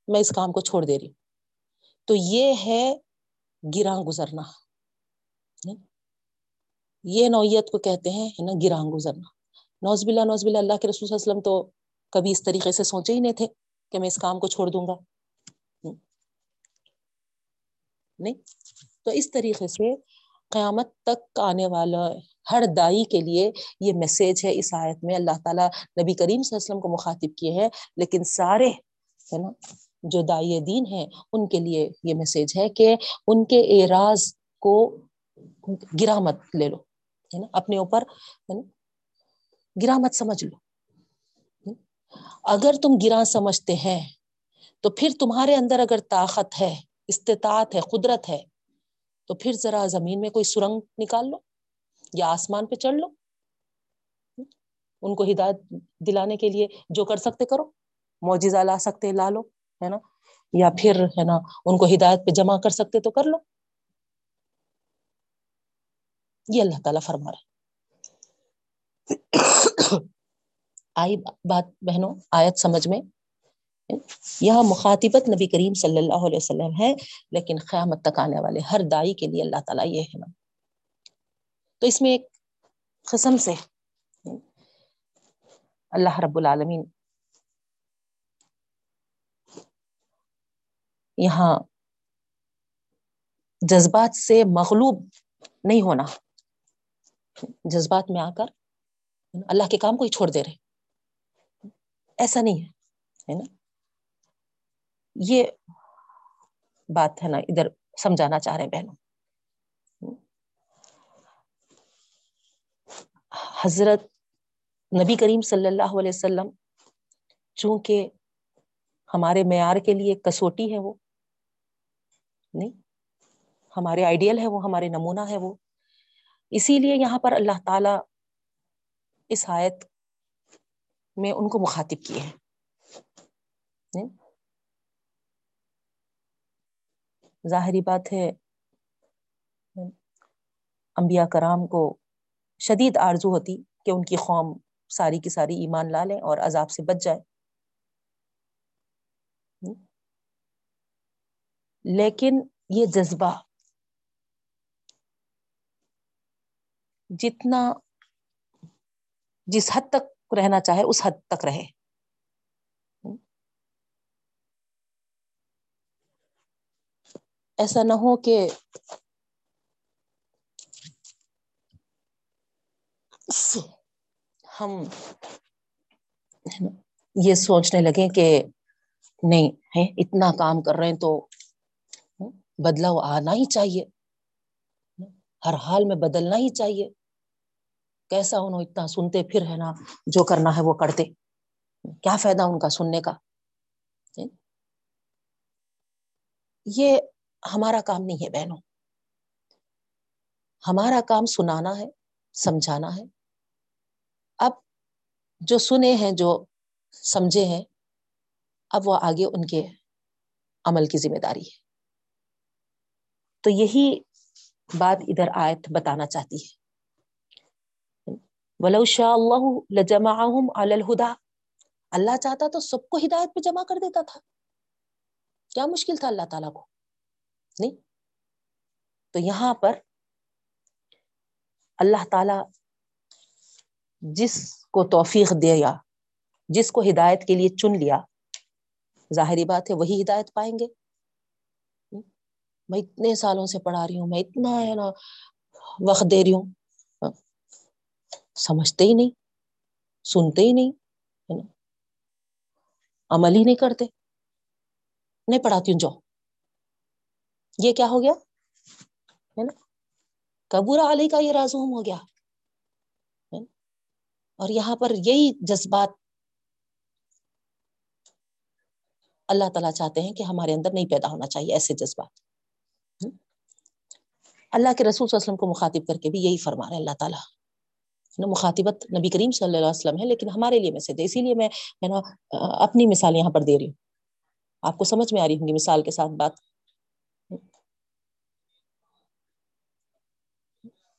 میں اس کام کو چھوڑ دے رہی ہوں۔ تو یہ ہے گراں گزرنا۔ یہ نوعیت کو کہتے ہیں نا، گراں گزرنا۔ نوز باللہ نوز باللہ، اللہ کے رسول صلی اللہ علیہ وسلم تو کبھی اس طریقے سے سوچے ہی نہیں تھے کہ میں اس کام کو چھوڑ دوں گا۔ نہیں۔ تو اس طریقے سے قیامت تک آنے والا ہر دائی کے لیے یہ میسج ہے اس آیت میں۔ اللہ تعالیٰ نبی کریم صلی اللہ علیہ وسلم کو مخاطب کیے ہیں، لیکن سارے، ہے نا، جو دائی دین ہیں، ان کے لیے یہ میسج ہے کہ ان کے اعراض کو گرا مت لے لو۔ ہے نا، اپنے اوپر، ہے نا گرا مت سمجھ لو۔ اگر تم گرا سمجھتے ہیں، تو پھر تمہارے اندر اگر طاقت ہے، استطاعت ہے، قدرت ہے، تو پھر ذرا زمین میں کوئی سرنگ نکال لو یا آسمان پہ چڑھ لو۔ ان کو ہدایت دلانے کے لیے جو کر سکتے کرو، معجزہ لا سکتے، لا لو، ہے نا۔ یا پھر، ہے نا، ان کو ہدایت پہ جمع کر سکتے تو کر لو۔ یہ اللہ تعالیٰ فرما رہا آئی بات بہنوں آیت سمجھ میں یہاں مخاطبت نبی کریم صلی اللہ علیہ وسلم ہے لیکن قیامت تک آنے والے ہر دائی کے لیے اللہ تعالیٰ یہ ہے نا تو اس میں ایک قسم سے اللہ رب العالمین یہاں جذبات سے مغلوب نہیں ہونا جذبات میں آ کر اللہ کے کام کو ہی چھوڑ دے رہے ایسا نہیں ہے نا؟ یہ بات ہے نا، ادھر سمجھانا چاہ رہے ہیں بہنوں۔ حضرت نبی کریم صلی اللہ علیہ وسلم، چونکہ ہمارے معیار کے لیے کسوٹی ہے وہ، نہیں، ہمارے آئیڈیل ہے وہ، ہمارے نمونہ ہے وہ اسی لیے یہاں پر اللہ تعالی اس آیت میں ان کو مخاطب کیے ہیں۔ ظاہری بات ہے، انبیاء کرام کو شدید آرزو ہوتی کہ ان کی قوم ساری کی ساری ایمان لا لیں اور عذاب سے بچ جائے۔ لیکن یہ جذبہ جتنا جس حد تک رہنا چاہے، اس حد تک رہے۔ ایسا نہ ہو کہ ہم یہ سوچنے لگے کہ نہیں ہے اتنا کام کر رہے ہیں تو بدلاؤ آنا ہی چاہیے۔ ہر حال میں بدلنا ہی چاہیے۔ کیسا انہوں اتنا سنتے پھر ہے نا جو کرنا ہے وہ کرتے۔ کیا فائدہ ان کا سننے کا؟ یہ ہمارا کام نہیں ہے بہنوں۔ ہمارا کام سنانا ہے، سمجھانا ہے۔ اب جو سنے ہیں، جو سمجھے ہیں، اب وہ آگے ان کے عمل کی ذمہ داری ہے۔ تو یہی بات ادھر آیت بتانا چاہتی ہے۔ ولو شاء اللہ لجمعهم علی الہدا اللہ چاہتا تو سب کو ہدایت پہ جمع کر دیتا تھا۔ کیا مشکل تھا اللہ تعالیٰ کو؟ نہیں۔ تو یہاں پر اللہ تعالی جس کو توفیق دیا جس کو ہدایت کے لیے چن لیا، ظاہری بات ہے وہی ہدایت پائیں گے۔ میں اتنے سالوں سے پڑھا رہی ہوں، میں اتنا ہے نا، وقت دے رہی ہوں۔ سمجھتے ہی نہیں، سنتے ہی نہیں، ہے نا؟ عمل ہی نہیں کرتے۔ نہیں پڑھاتی ہوں جو یہ کیا ہو گیا؟ ہے نا؟ کبورا علی کا یہ رازوم ہو گیا۔ اور یہاں پر یہی جذبات اللہ تعالیٰ چاہتے ہیں کہ ہمارے اندر نہیں پیدا ہونا چاہیے، ایسے جذبات۔ اللہ کے رسول صلی اللہ علیہ وسلم کو مخاطب کر کے بھی یہی فرما رہے اللہ تعالیٰ۔ مخاطبت نبی کریم صلی اللہ علیہ وسلم ہے، لیکن ہمارے لیے میسج ہے اسی لیے میں ہے نا اپنی مثال یہاں پر دے رہی ہوں۔ آپ کو سمجھ میں آ رہی ہوں گی مثال کے ساتھ بات۔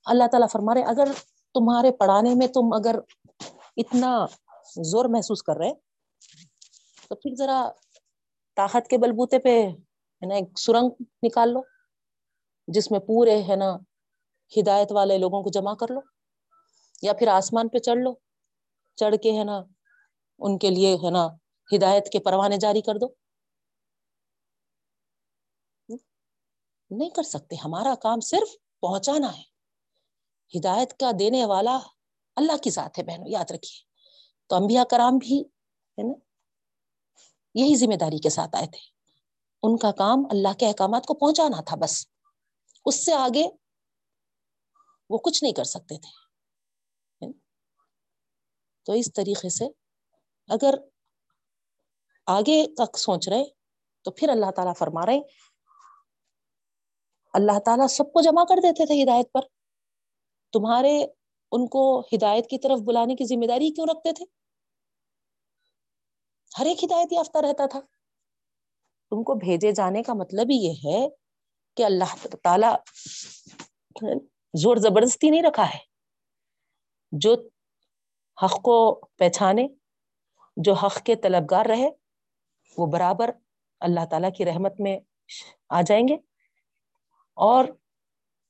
اللہ تعالیٰ فرما رہے اگر تمہارے پڑھانے میں تم اگر اتنا زور محسوس کر رہے، تو پھر ذرا طاقت کے بلبوتے پہ، ہے نا، ایک سرنگ نکال لو، جس میں پورے، ہے نا، ہدایت والے لوگوں کو جمع کر لو۔ یا پھر آسمان پہ چڑھ لو، چڑھ کے ہے نا، ان کے لیے ہے نا ہدایت کے پروانے جاری کر دو۔ نہیں کر سکتے، ہمارا کام صرف پہنچانا ہے۔ ہدایت کا دینے والا اللہ کی ذات ہے بہنوں، یاد رکھیے۔ تو انبیاء کرام بھی ہے نا، یہی ذمہ داری کے ساتھ آئے تھے۔ ان کا کام اللہ کے احکامات کو پہنچانا تھا بس۔ اس سے آگے وہ کچھ نہیں کر سکتے تھے۔ تو اس طریقے سے اگر آگے تک سوچ رہے تو پھر اللہ تعالیٰ فرما رہے اللہ تعالیٰ سب کو جمع کر دیتے تھے ہدایت پر۔ تمہارے ان کو ہدایت کی طرف بلانے کی ذمہ داری کیوں رکھتے تھے؟ ہر ایک ہدایت یافتہ رہتا تھا۔ تم کو بھیجے جانے کا مطلب ہی یہ ہے کہ اللہ تعالی زور زبردستی نہیں رکھا ہے۔ جو حق کو پہچانے، جو حق کے طلبگار رہے، وہ برابر اللہ تعالی کی رحمت میں آ جائیں گے۔ اور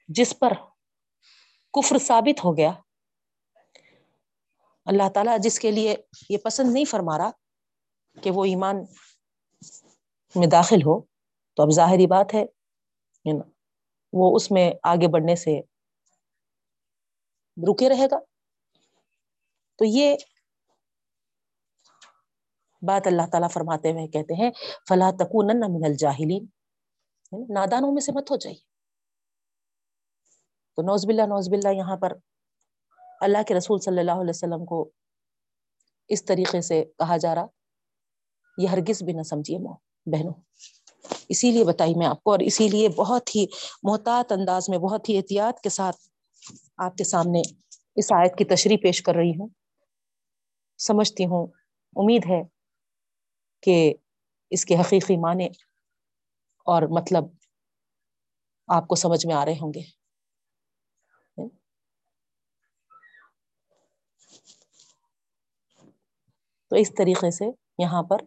جس پر کفر ثابت ہو گیا، اللہ تعالیٰ جس کے لیے یہ پسند نہیں فرما رہا کہ وہ ایمان میں داخل ہو، تو اب ظاہری بات ہے یعنی وہ اس میں آگے بڑھنے سے رکے رہے گا۔ تو یہ بات اللہ تعالیٰ فرماتے ہوئے کہتے ہیں فلاں تکون من الجاہلین یعنی نادانوں میں سے مت ہو جائیے۔ تو نوز باللہ نوز باللہ، یہاں پر اللہ کے رسول صلی اللہ علیہ وسلم کو اس طریقے سے کہا جا رہا، یہ ہرگز بھی نہ سمجھیے مو بہنوں۔ اسی لیے بتائی میں آپ کو، اور اسی لیے بہت ہی محتاط انداز میں، بہت ہی احتیاط کے ساتھ آپ کے سامنے اس آیت کی تشریح پیش کر رہی ہوں۔ سمجھتی ہوں۔ امید ہے کہ اس کے حقیقی معنی اور مطلب آپ کو سمجھ میں آ رہے ہوں گے۔ تو اس طریقے سے یہاں پر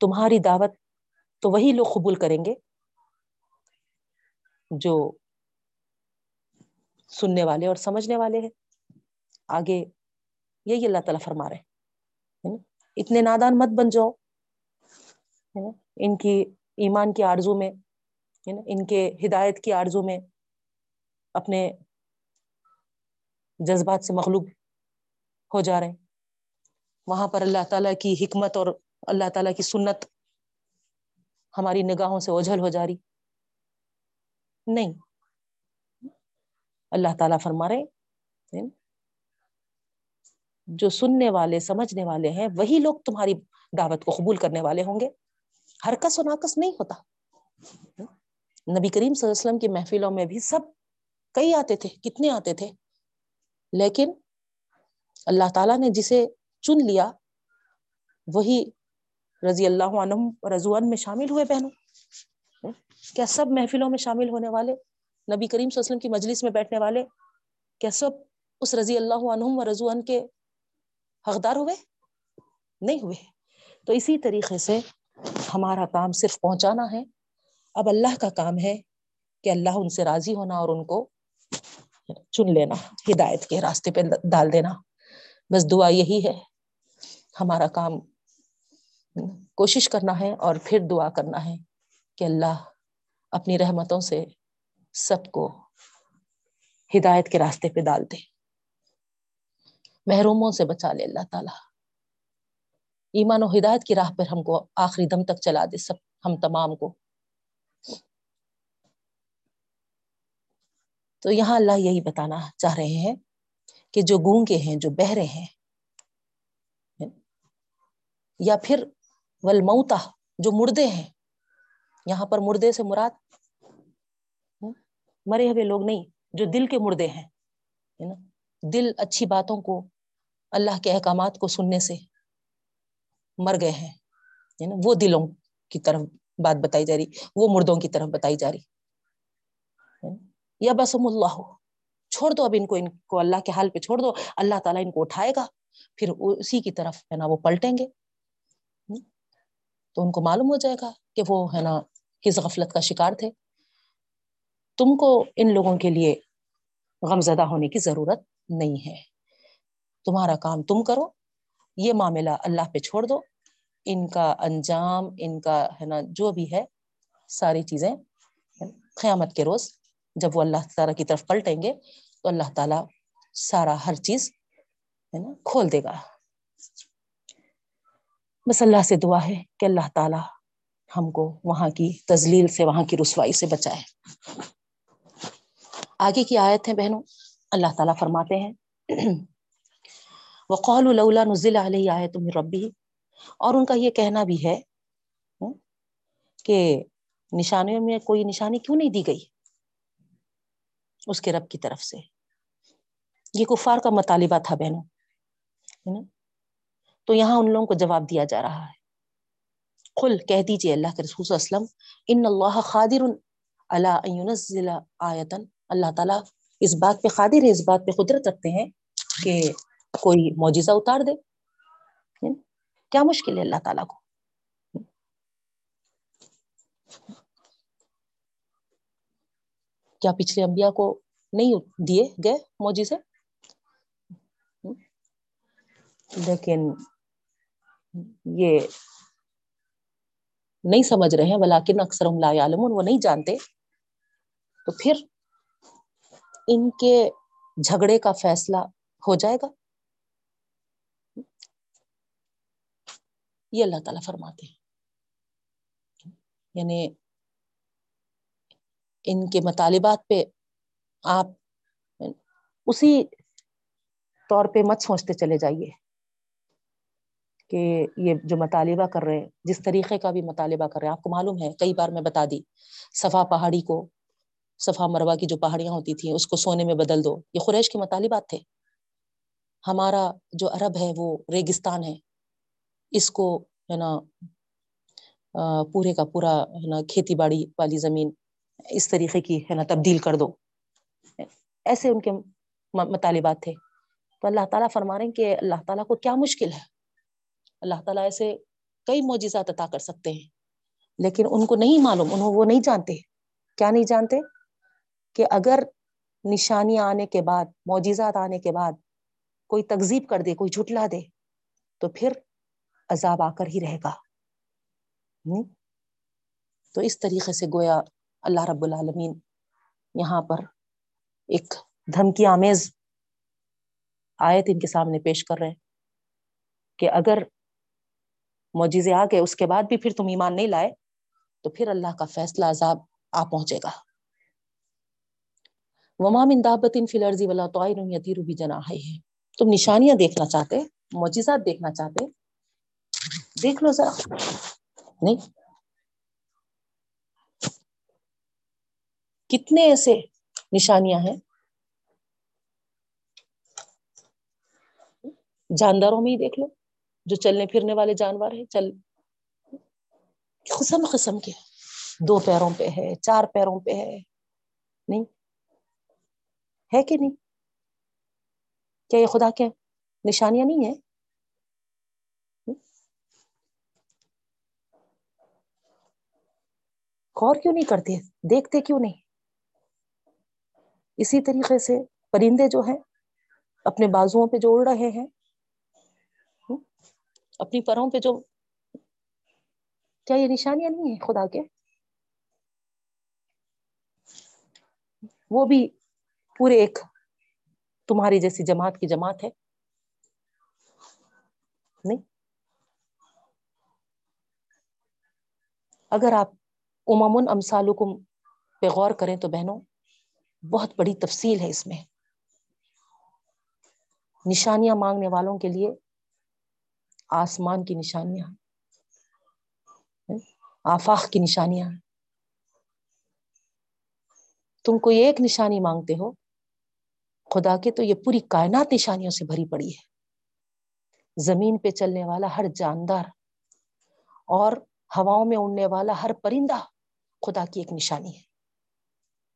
تمہاری دعوت تو وہی لوگ قبول کریں گے جو سننے والے اور سمجھنے والے ہیں۔ آگے یہی اللہ تعالیٰ فرما رہے اتنے نادان مت بن جاؤ ان کی ایمان کی آرزو میں ان کے ہدایت کی آرزو میں اپنے جذبات سے مغلوب ہو جا رہے ہیں۔ وہاں پر اللہ تعالیٰ کی حکمت اور اللہ تعالیٰ کی سنت ہماری نگاہوں سے اوجھل ہو جا رہی۔ نہیں اللہ تعالیٰ فرما رہے جو سننے والے، سمجھنے والے ہیں، وہی لوگ تمہاری دعوت کو قبول کرنے والے ہوں گے۔ ہر کس و ناقص نہیں ہوتا۔ نبی کریم صلی اللہ علیہ وسلم کی محفلوں میں بھی سب کئی آتے تھے، کتنے آتے تھے۔ لیکن اللہ تعالیٰ نے جسے چن لیا، وہی رضی اللہ عنہ رضوان میں شامل ہوئے بہنوں۔ کیا سب محفلوں میں شامل ہونے والے؟ نبی کریم صلی اللہ علیہ وسلم کی مجلس میں بیٹھنے والے کیا سب اس رضی اللہ عنہم و رضوان کے حقدار ہوئے؟ نہیں ہوئے۔ تو اسی طریقے سے ہمارا کام صرف پہنچانا ہے۔ اب اللہ کا کام ہے کہ اللہ ان سے راضی ہونا اور ان کو چن لینا، ہدایت کے راستے پہ ڈال دینا۔ بس دعا یہی ہے۔ ہمارا کام کوشش کرنا ہے اور پھر دعا کرنا ہے کہ اللہ اپنی رحمتوں سے سب کو ہدایت کے راستے پہ ڈال دے۔ محروموں سے بچا لے اللہ تعالی۔ ایمان و ہدایت کی راہ پر ہم کو آخری دم تک چلا دے سب، ہم تمام کو۔ تو یہاں اللہ یہی بتانا چاہ رہے ہیں کہ جو گونگے ہیں، جو بہرے ہیں، یا پھر ولموتا جو مردے ہیں، یہاں پر مردے سے مراد مرے ہوئے لوگ نہیں، جو دل کے مردے ہیں دل اچھی باتوں کو، اللہ کے احکامات کو سننے سے مر گئے ہیں وہ دلوں کی طرف بات بتائی جا رہی، وہ مردوں کی طرف بتائی جا رہی یا بسم اللہ ہو چھوڑ دو اب ان کو ان کو اللہ کے حال پہ چھوڑ دو، اللہ تعالیٰ ان کو اٹھائے گا، پھر اسی کی طرف، ہے نا، وہ پلٹیں گے تو ان کو معلوم ہو جائے گا کہ وہ، ہے نا کس غفلت کا شکار تھے تم کو ان لوگوں کے لیے غم زدہ ہونے کی ضرورت نہیں ہے۔ تمہارا کام تم کرو، یہ معاملہ اللہ پہ چھوڑ دو۔ ان کا انجام، ان کا ہے نا، جو بھی ہے، ساری چیزیں قیامت کے روز جب وہ اللہ تعالیٰ کی طرف پلٹیں گے، تو اللہ تعالیٰ سارا ہر چیز ہے نا کھول دے گا۔ بس اللہ سے دعا ہے کہ اللہ تعالیٰ ہم کو وہاں کی تزلیل سے، وہاں کی رسوائی سے بچائے۔ آگے کی آیت ہیں بہنوں؟ اللہ تعالیٰ فرماتے ہیں وقال لولا نزل علیہ آیت من ربی اور ان کا یہ کہنا بھی ہے کہ نشانیوں میں کوئی نشانی کیوں نہیں دی گئی اس کے رب کی طرف سے؟ یہ کفار کا مطالبہ تھا بہنوں تو یہاں ان لوگوں کو جواب دیا جا رہا ہے۔ قل، کہہ دیجیے اللہ کے رسول صلی اللہ علیہ وسلم ان اللہ خادر اللہ ينزل آیتن اللہ تعالیٰ اس بات پہ قادر ہے، اس بات پہ قدرت رکھتے ہیں کہ کوئی معجزہ اتار دے۔ کیا مشکل ہے اللہ تعالیٰ کو؟ کیا پچھلے انبیاء کو نہیں دیے گئے معجزے؟ لیکن یہ نہیں سمجھ رہے ہیں بلاکن اکثر لا عالم وہ نہیں جانتے۔ تو پھر ان کے جھگڑے کا فیصلہ ہو جائے گا؟ یہ اللہ تعالیٰ فرماتے ہیں۔ یعنی ان کے مطالبات پہ آپ اسی طور پہ مت سوچتے چلے جائیے کہ یہ جو مطالبہ کر رہے ہیں، جس طریقے کا بھی مطالبہ کر رہے ہیں، آپ کو معلوم ہے، کئی بار میں بتا دی، صفا پہاڑی کو صفا مروا کی جو پہاڑیاں ہوتی تھیں، اس کو سونے میں بدل دو۔ یہ قریش کے مطالبات تھے۔ ہمارا جو عرب ہے، وہ ریگستان ہے۔ اس کو، ہے نا پورے کا پورا، ہے نا، کھیتی باڑی والی زمین اس طریقے کی، ہے نا، تبدیل کر دو۔ ایسے ان کے مطالبات تھے۔ تو اللہ تعالیٰ فرما رہے ہیں کہ اللہ تعالیٰ کو کیا مشکل ہے؟ اللہ تعالیٰ ایسے کئی معجزات عطا کر سکتے ہیں، لیکن ان کو نہیں معلوم، انہوں وہ نہیں جانتے۔ کیا نہیں جانتے؟ کہ اگر نشانیاں آنے کے بعد، معجزات آنے کے بعد کوئی تکزیب کر دے، کوئی جھٹلا دے، تو پھر عذاب آ کر ہی رہے گا۔ تو اس طریقے سے گویا اللہ رب العالمین یہاں پر ایک دھمکی آمیز آیت ان کے سامنے پیش کر رہے کہ اگر معجزے آ گئے، اس کے بعد بھی پھر تم ایمان نہیں لائے، تو پھر اللہ کا فیصلہ عذاب آ پہنچے گا۔ وما من دابت فی الارض ولا طائر یطیر بجناحیہ تم نشانیاں دیکھنا چاہتے، معجزات دیکھنا چاہتے۔ دیکھ لو ذرا۔ نہیں۔ کتنے ایسے نشانیاں ہیں؟ جانداروں میں ہی دیکھ لو۔ جو چلنے پھرنے والے جانور ہیں، چل۔ قسم قسم کے۔ دو پیروں پہ ہے، چار پیروں پہ ہے۔ نہیں۔ ہے کہ نہیں؟ کیا یہ خدا کے نشانیاں نہیں ہیں؟ غور کیوں نہیں کرتے؟ دیکھتے کیوں نہیں؟ اسی طریقے سے پرندے جو ہیں، اپنے بازوؤں پہ جو اڑ رہے ہیں، اپنی پروں پہ جو، کیا یہ نشانیاں نہیں ہیں خدا کے؟ وہ بھی پورے ایک تمہاری جیسی جماعت کی جماعت ہے۔ نہیں۔ اگر آپ امامن امسالکم پہ غور کریں تو بہنوں، بہت بڑی تفصیل ہے اس میں۔ نشانیاں مانگنے والوں کے لیے آسمان کی نشانیاں، آفاق کی نشانیاں۔ تم کوئی ایک نشانی مانگتے ہو خدا کے تو یہ پوری کائنات نشانیوں سے بھری پڑی ہے۔ زمین پہ چلنے والا ہر جاندار اور ہواؤں میں اڑنے والا ہر پرندہ خدا کی ایک نشانی ہے۔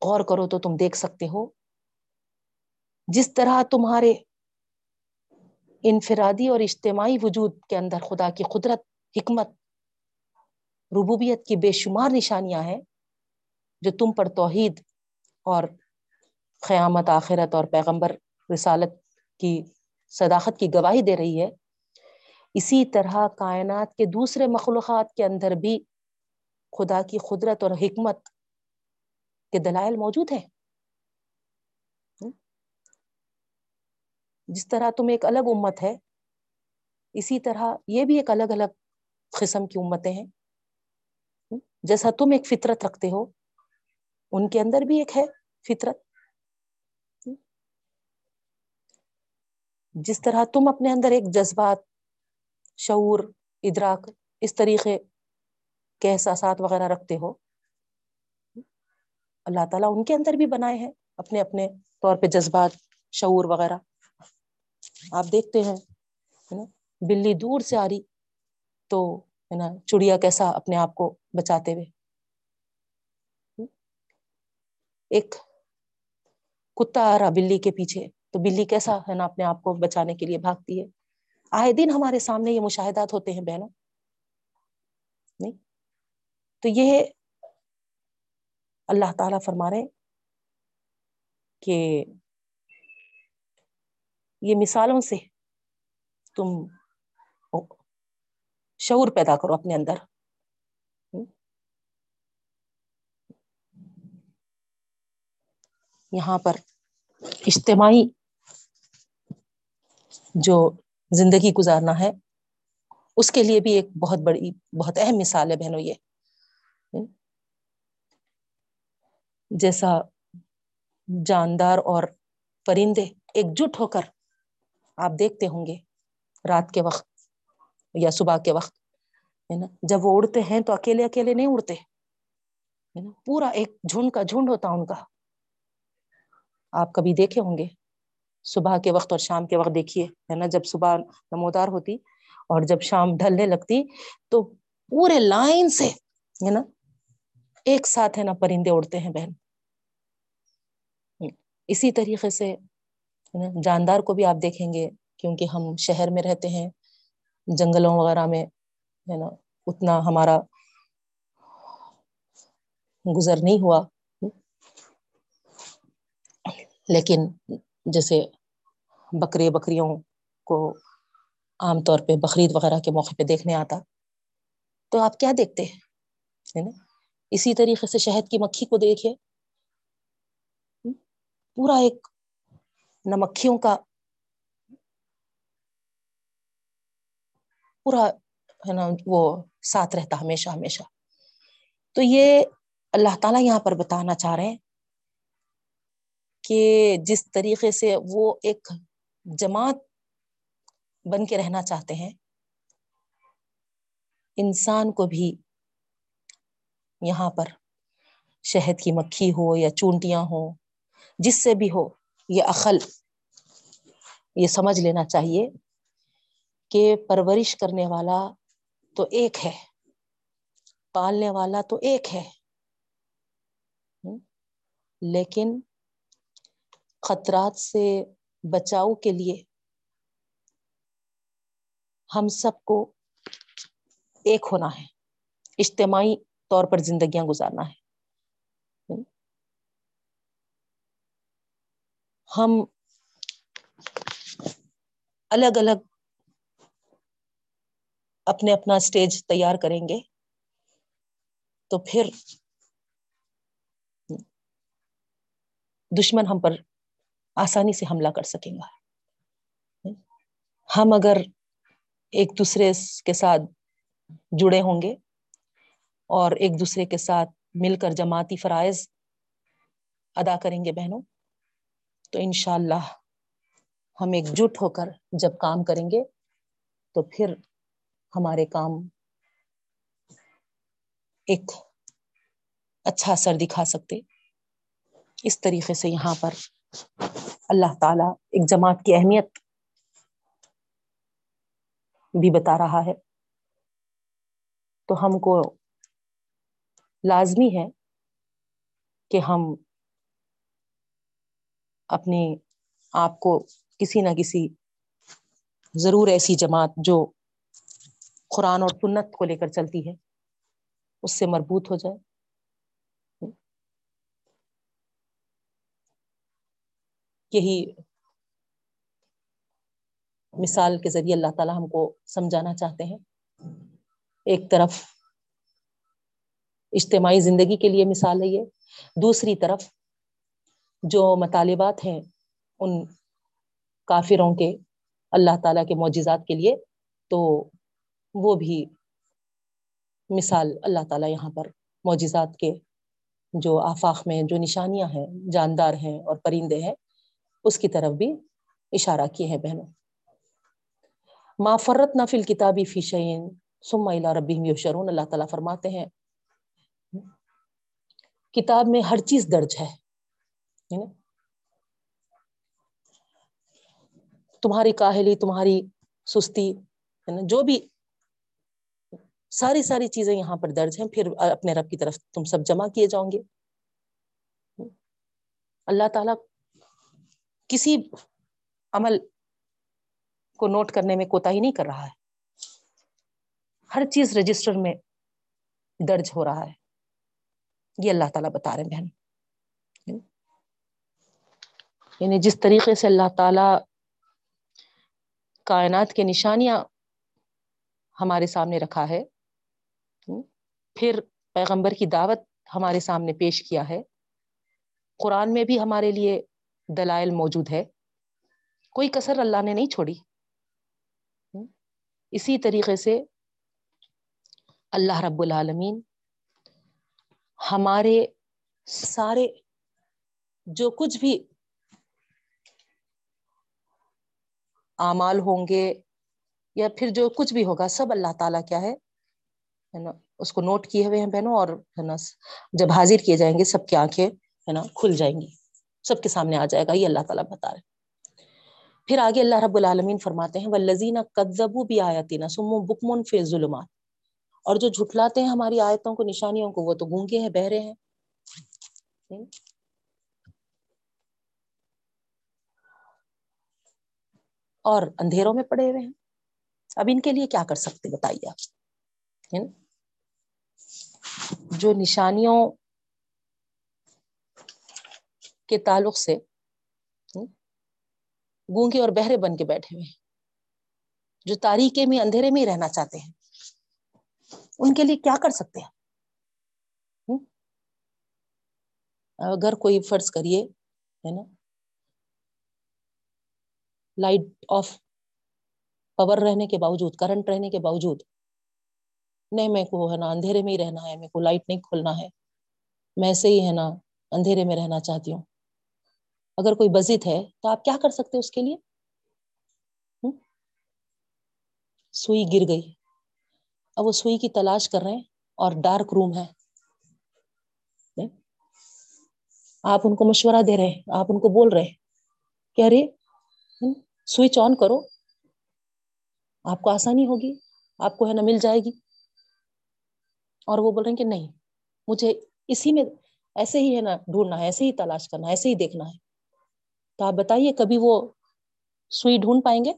غور کرو تو تم دیکھ سکتے ہو، جس طرح تمہارے انفرادی اور اجتماعی وجود کے اندر خدا کی قدرت، حکمت، ربوبیت کی بے شمار نشانیاں ہیں جو تم پر توحید اور قیامت آخرت اور پیغمبر رسالت کی صداقت کی گواہی دے رہی ہے۔ اسی طرح کائنات کے دوسرے مخلوقات کے اندر بھی خدا کی قدرت اور حکمت کے دلائل موجود ہیں۔ جس طرح تم ایک الگ امت ہے، اسی طرح یہ بھی ایک الگ الگ قسم کی امتیں ہیں۔ جیسا تم ایک فطرت رکھتے ہو، ان کے اندر بھی ایک ہے فطرت۔ جس طرح تم اپنے اندر ایک جذبات، شعور، ادراک، اس طریقے کے احساسات وغیرہ رکھتے ہو، اللہ تعالیٰ ان کے اندر بھی بنائے ہیں اپنے اپنے طور پہ جذبات، شعور وغیرہ۔ آپ دیکھتے ہیں نا، بلی دور سے آ رہی تو، ہے نا، چڑیا کیسا اپنے آپ کو بچاتے ہوئے۔ ایک کتا آ رہا بلی کے پیچھے۔ تو بلی کیسا ہے نا اپنے آپ کو بچانے کے لیے بھاگتی ہے؟ آئے دن ہمارے سامنے یہ مشاہدات ہوتے ہیں بہنوں۔ نہیں؟ تو یہ اللہ تعالی فرما رہے کہ یہ مثالوں سے تم شعور پیدا کرو اپنے اندر۔ یہاں پر اجتماعی جو زندگی گزارنا ہے، اس کے لیے بھی ایک بہت بڑی، بہت اہم مثال ہے بہنوں یہ۔ جیسا جاندار اور پرندے ایک جٹ ہو کر آپ دیکھتے ہوں گے رات کے وقت یا صبح کے وقت، ہے نا؟ جب وہ اڑتے ہیں تو اکیلے اکیلے نہیں اڑتے نا؟ پورا ایک جھنڈ کا جھنڈ ہوتا ان کا۔ آپ کبھی دیکھے ہوں گے صبح کے وقت اور شام کے وقت دیکھیے، ہے نا؟ جب صبح نمودار ہوتی اور جب شام ڈھلنے لگتی تو پورے لائن سے، ہے نا؟ ایک ساتھ، ہے نا، پرندے اڑتے ہیں بہن۔ اسی طریقے سے جاندار کو بھی آپ دیکھیں گے، کیونکہ ہم شہر میں رہتے ہیں، جنگلوں وغیرہ میں، ہے نا؟ اتنا ہمارا گزر نہیں ہوا۔ لیکن جیسے بکرے بکریوں کو عام طور پہ بقرعید وغیرہ کے موقع پہ دیکھنے آتا، تو آپ کیا دیکھتے ہے نا؟ اسی طریقے سے شہد کی مکھی کو دیکھے پورا ایک نمکھیوں کا، پورا ہے نا، وہ ساتھ رہتا ہمیشہ ہمیشہ۔ تو یہ اللہ تعالی یہاں پر بتانا چاہ رہے ہیں کہ جس طریقے سے وہ ایک جماعت بن کے رہنا چاہتے ہیں، انسان کو بھی یہاں پر شہد کی مکھی ہو یا چونٹیاں ہو جس سے بھی ہو، یہ عقل، یہ سمجھ لینا چاہیے کہ پرورش کرنے والا تو ایک ہے، پالنے والا تو ایک ہے۔ لیکن خطرات سے بچاؤ کے لیے ہم سب کو ایک ہونا ہے۔ اجتماعی طور پر زندگیاں گزارنا ہے۔ ہم الگ الگ اپنے اپنا اسٹیج تیار کریں گے۔ تو پھر دشمن ہم پر آسانی سے حملہ کر سکیں گا۔ ہم اگر ایک دوسرے کے ساتھ جڑے ہوں گے اور ایک دوسرے کے ساتھ مل کر جماعتی فرائض ادا کریں گے بہنوں، تو انشاء اللہ ہم ایک جٹ ہو کر جب کام کریں گے تو پھر ہمارے کام ایک اچھا اثر دکھا سکتے۔ اس طریقے سے یہاں پر اللہ تعالی ایک جماعت کی اہمیت بھی بتا رہا ہے۔ تو ہم کو لازمی ہے کہ ہم اپنے آپ کو کسی نہ کسی ضرور ایسی جماعت جو قرآن اور سنت کو لے کر چلتی ہے، اس سے مربوط ہو جائے۔ یہی مثال کے ذریعے اللہ تعالی ہم کو سمجھانا چاہتے ہیں۔ ایک طرف اجتماعی زندگی کے لیے مثال ہے یہ، دوسری طرف جو مطالبات ہیں ان کافروں کے اللہ تعالیٰ کے معجزات کے لیے، تو وہ بھی مثال اللہ تعالیٰ یہاں پر معجزات کے جو آفاق میں جو نشانیاں ہیں، جاندار ہیں اور پرندے ہیں اس کی طرف بھی اشارہ کیے ہیں بہنوں۔ ما فرت نہ فل کتابی فی شعین سما اللہ ربی یوشرون اللہ تعالیٰ فرماتے ہیں، کتاب میں ہر چیز درج ہے تمہاری کاہلی، تمہاری سستی، ہے نا؟ جو بھی ساری ساری چیزیں یہاں پر درج ہیں، پھر اپنے رب کی طرف تم سب جمع کیے جاؤ گے۔ اللہ تعالیٰ کسی عمل کو نوٹ کرنے میں کوتا ہی نہیں کر رہا ہے۔ ہر چیز رجسٹر میں درج ہو رہا ہے۔ یہ اللہ تعالیٰ بتا رہے بہن۔ یعنی جس طریقے سے اللہ تعالی کائنات کے نشانیاں ہمارے سامنے رکھا ہے، پھر پیغمبر کی دعوت ہمارے سامنے پیش کیا ہے۔ قرآن میں بھی ہمارے لیے دلائل موجود ہے۔ کوئی کسر اللہ نے نہیں چھوڑی۔ اسی طریقے سے اللہ رب العالمین ہمارے سارے جو کچھ بھی اعمال ہوں گے یا پھر جو کچھ بھی ہوگا، سب اللہ تعالیٰ کیا ہے نا، اس کو نوٹ کیے ہوئے ہیں بہنوں اور، ہے نا، جب حاضر کیے جائیں گے، سب کی آنکھیں، ہے نا، کھل جائیں گی۔ سب کے سامنے آ جائے گا، یہ اللہ تعالیٰ بتا رہے پھر آگے اللہ رب العالمین فرماتے ہیں ولزین کدبو بھی آیاتی نا سم بکمن فی ظلمات اور جو جھٹلاتے ہیں ہماری آیتوں کو، نشانیوں کو، وہ تو گونگے ہیں، بہرے ہیں۔ اور اندھیروں میں پڑے ہوئے ہیں۔ اب ان کے لیے کیا کر سکتے بتائیے آپ۔ جو نشانیوں کے تعلق سے، گونگے اور بہرے بن کے بیٹھے ہوئے جو تاریخے میں، اندھیرے میں ہی رہنا چاہتے ہیں۔ ان کے لیے کیا کر سکتے ہیں؟ اگر کوئی فرض کریے، ہے نا لائٹ آف پاور رہنے کے باوجود کرنٹ رہنے کے باوجود، نہیں، میں کو ہے نا اندھیرے میں ہی رہنا ہے میرے کو لائٹ نہیں کھولنا ہے، میں سے ہی ہے نا اندھیرے میں رہنا چاہتی ہوں۔ اگر کوئی بزت ہے تو آپ کیا کر سکتے اس کے لیے؟ سوئی گر گئی۔ اب وہ سوئی کی تلاش کر رہے ہیں اور ڈارک روم ہے۔ آپ ان کو مشورہ دے رہے ہیں، آپ ان کو بول رہے کیا رے سوئچ آن کرو۔ آپ کو آسانی ہوگی، آپ کو ہے نا مل جائے گی۔ اور وہ بول رہے ہیں کہ نہیں، مجھے اسی میں ایسے ہی ہے نا ڈھونڈنا ہے، ایسے ہی تلاش کرنا ہے، ایسے ہی دیکھنا ہے۔ تو آپ بتائیے، کبھی وہ سوئی ڈھونڈ پائیں گے؟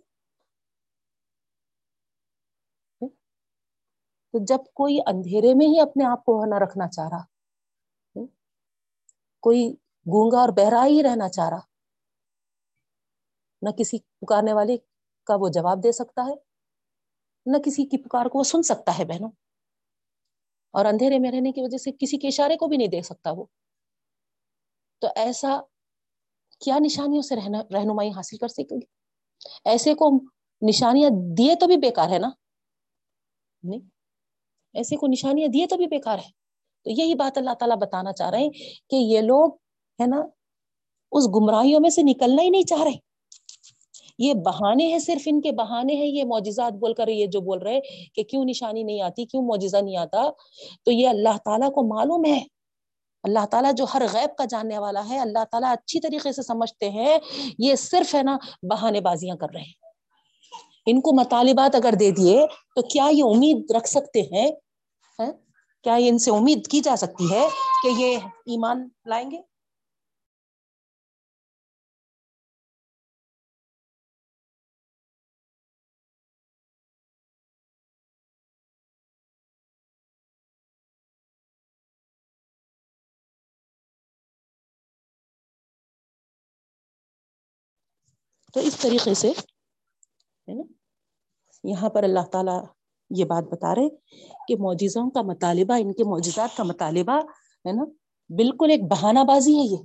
تو جب کوئی اندھیرے میں ہی اپنے آپ کو ہے نا رکھنا چاہ رہا، کوئی گونگا اور بہرا ہی رہنا چاہ رہا، نہ کسی پکارنے والے کا وہ جواب دے سکتا ہے، نہ کسی کی پکار کو وہ سن سکتا ہے بہنوں۔ اور اندھیرے میں رہنے کی وجہ سے کسی کے اشارے کو بھی نہیں دیکھ سکتا وہ۔ تو ایسا کیا نشانیوں سے رہنا رہنمائی حاصل کر سکے گی ایسے کو نشانیاں دیے تو بھی بیکار ہے نا؟ نہیں۔ ایسے کو نشانیاں دیے تو بھی بیکار ہے۔ تو یہی بات اللہ تعالیٰ بتانا چاہ رہے ہیں کہ یہ لوگ ہے نا، اس گمراہیوں میں سے نکلنا ہی نہیں چاہ رہے۔ یہ بہانے ہیں، صرف ان کے بہانے ہیں۔ یہ معجزات بول کر یہ جو بول رہے کہ کیوں نشانی نہیں آتی، کیوں معجزہ نہیں آتا؟ تو یہ اللہ تعالیٰ کو معلوم ہے۔ اللہ تعالیٰ جو ہر غیب کا جاننے والا ہے، اللہ تعالیٰ اچھی طریقے سے سمجھتے ہیں، یہ صرف ہے نا بہانے بازیاں کر رہے ہیں۔ ان کو مطالبات اگر دے دیے تو کیا یہ امید رکھ سکتے ہیں؟ کیا ان سے امید کی جا سکتی ہے کہ یہ ایمان لائیں گے؟ تو اس طریقے سے ہے نا، یہاں پر اللہ تعالی یہ بات بتا رہے کہ معجزوں کا مطالبہ، ان کے معجزات کا مطالبہ ہے نا، بالکل ایک بہانہ بازی ہے یہ۔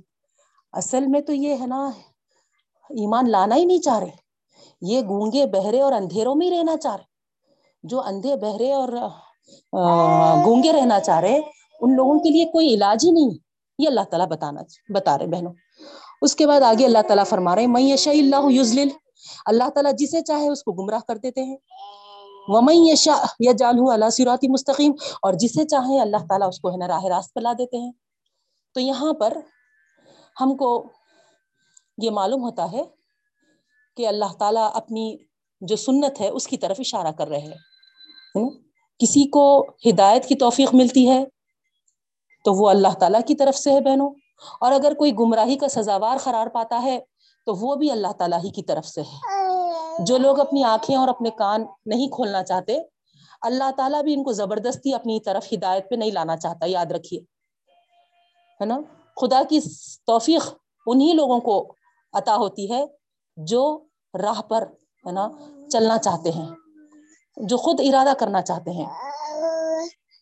اصل میں تو یہ ہے نا، ایمان لانا ہی نہیں چاہ رہے۔ یہ گونگے، بہرے اور اندھیروں میں ہی رہنا چاہ رہے۔ جو اندھے، بہرے اور گونگے رہنا چاہ رہے، ان لوگوں کے لیے کوئی علاج ہی نہیں۔ یہ اللہ تعالیٰ بتانا بتا رہے بہنوں۔ اس کے بعد آگے اللہ تعالیٰ فرما رہے میں یشا اللہ یوزل اللہ تعالیٰ جسے چاہے اس کو گمراہ کر دیتے ہیں۔ ومئی یشا یا جالح اللہ سراتی مستقیم، اور جسے چاہے اللہ تعالیٰ اس کو ہے نا راہ راست پہ لا دیتے ہیں۔ تو یہاں پر ہم کو یہ معلوم ہوتا ہے کہ اللہ تعالیٰ اپنی جو سنت ہے، اس کی طرف اشارہ کر رہے ہیں۔ کسی کو ہدایت کی توفیق ملتی ہے تو وہ اللہ تعالیٰ کی طرف سے ہے بہنوں۔ اور اگر کوئی گمراہی کا سزاوار قرار پاتا ہے، تو وہ بھی اللہ تعالیٰ ہی کی طرف سے ہے۔ جو لوگ اپنی آنکھیں اور اپنے کان نہیں کھولنا چاہتے، اللہ تعالیٰ بھی ان کو زبردستی اپنی طرف ہدایت پہ نہیں لانا چاہتا، یاد رکھیے۔ ہے نا؟ خدا کی توفیق انہی لوگوں کو عطا ہوتی ہے جو راہ پر، ہے نا، چلنا چاہتے ہیں، جو خود ارادہ کرنا چاہتے ہیں۔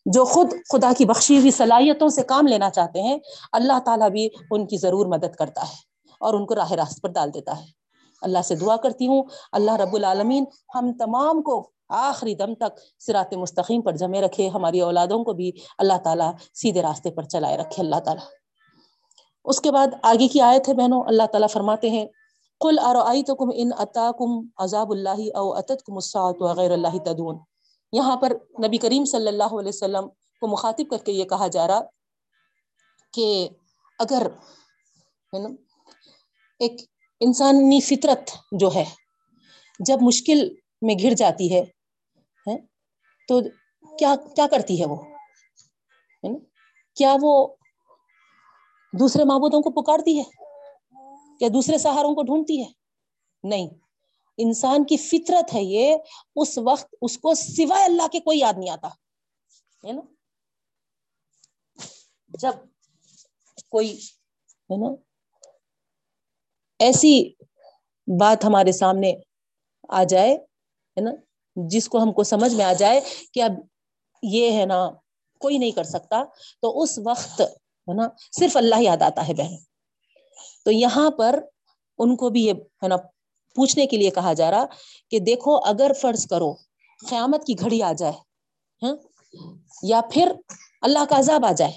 جو خود خدا کی بخشی ہوئی صلاحیتوں سے کام لینا چاہتے ہیں، اللہ تعالیٰ بھی ان کی ضرور مدد کرتا ہے اور ان کو راہ راست پر ڈال دیتا ہے۔ اللہ سے دعا کرتی ہوں، اللہ رب العالمین ہم تمام کو آخری دم تک سرات مستقیم پر جمے رکھے، ہماری اولادوں کو بھی اللہ تعالیٰ سیدھے راستے پر چلائے رکھے۔ اللہ تعالیٰ۔ اس کے بعد آگے کی آیت ہے بہنوں، اللہ تعالیٰ فرماتے ہیں کل تو کم ان عطا کم عذاب اللہ او عطت کم وغیر اللہ تدون یہاں پر نبی کریم صلی اللہ علیہ وسلم کو مخاطب کر کے یہ کہا جا رہا کہ اگر ایک انسانی فطرت جو ہے، جب مشکل میں گھر جاتی ہے تو کیا کیا کرتی ہے وہ؟ کیا وہ دوسرے معبودوں کو پکارتی ہے؟ کیا دوسرے سہاروں کو ڈھونڈتی ہے؟ نہیں۔ انسان کی فطرت ہے یہ، اس وقت اس کو سوائے اللہ کے کوئی یاد نہیں آتا، ہے نا؟ جب کوئی، ہے نا؟ ایسی بات ہمارے سامنے آ جائے، ہے نا؟ جس کو ہم کو سمجھ میں آ جائے کہ اب یہ ہے نا، کوئی نہیں کر سکتا، تو اس وقت، ہے نا، صرف اللہ یاد آتا ہے بہن۔ تو یہاں پر ان کو بھی یہ، ہے نا پوچھنے کے لیے کہا جا رہا کہ دیکھو اگر فرض کرو قیامت کی گھڑی آ جائے ہاں؟ یا پھر اللہ کا عذاب آ جائے،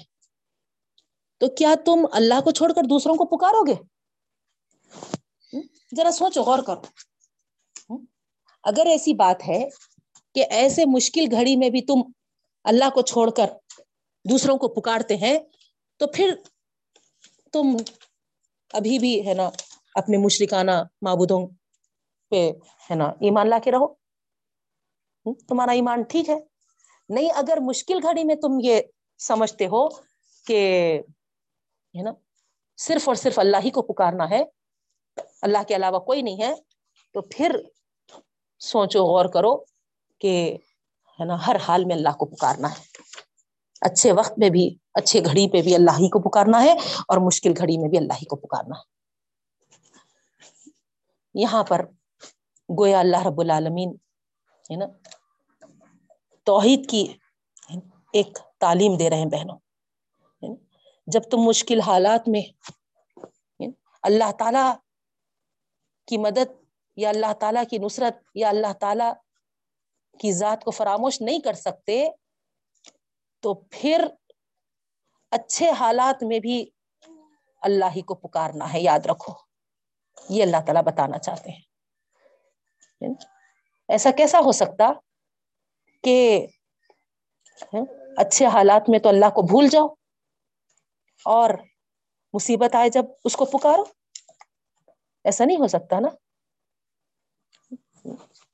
تو کیا تم اللہ کو چھوڑ کر دوسروں کو پکارو گے؟ ہاں؟ ذرا سوچو، غور کرو۔ ہاں؟ اگر ایسی بات ہے کہ ایسے مشکل گھڑی میں بھی تم اللہ کو چھوڑ کر دوسروں کو پکارتے ہیں، تو پھر تم ابھی بھی ہے نا اپنے مشرکانہ معبودوں پہ ہے نا، ایمان لا کے رہو۔ تمہارا ایمان ٹھیک ہے۔ نہیں، اگر مشکل گھڑی میں تم یہ سمجھتے ہو کہ، ہے نا، صرف اور صرف اللہ ہی کو پکارنا ہے، اللہ کے علاوہ کوئی نہیں ہے، تو پھر سوچو، غور کرو کہ، ہے نا، ہر حال میں اللہ کو پکارنا ہے۔ اچھے وقت میں بھی، اچھے گھڑی پہ بھی اللہ ہی کو پکارنا ہے اور مشکل گھڑی میں بھی اللہ ہی کو پکارنا ہے۔ یہاں پر گویا اللہ رب العالمین، ہے نا، توحید کی ایک تعلیم دے رہے ہیں بہنوں جب تم مشکل حالات میں اللہ تعالی کی مدد یا اللہ تعالی کی نصرت یا اللہ تعالی کی ذات کو فراموش نہیں کر سکتے، تو پھر اچھے حالات میں بھی اللہ ہی کو پکارنا ہے، یاد رکھو، یہ اللہ تعالیٰ بتانا چاہتے ہیں۔ ایسا کیسا ہو سکتا کہ اچھے حالات میں تو اللہ کو بھول جاؤ اور مصیبت آئے جب اس کو پکارو؟ ایسا نہیں ہو سکتا نا؟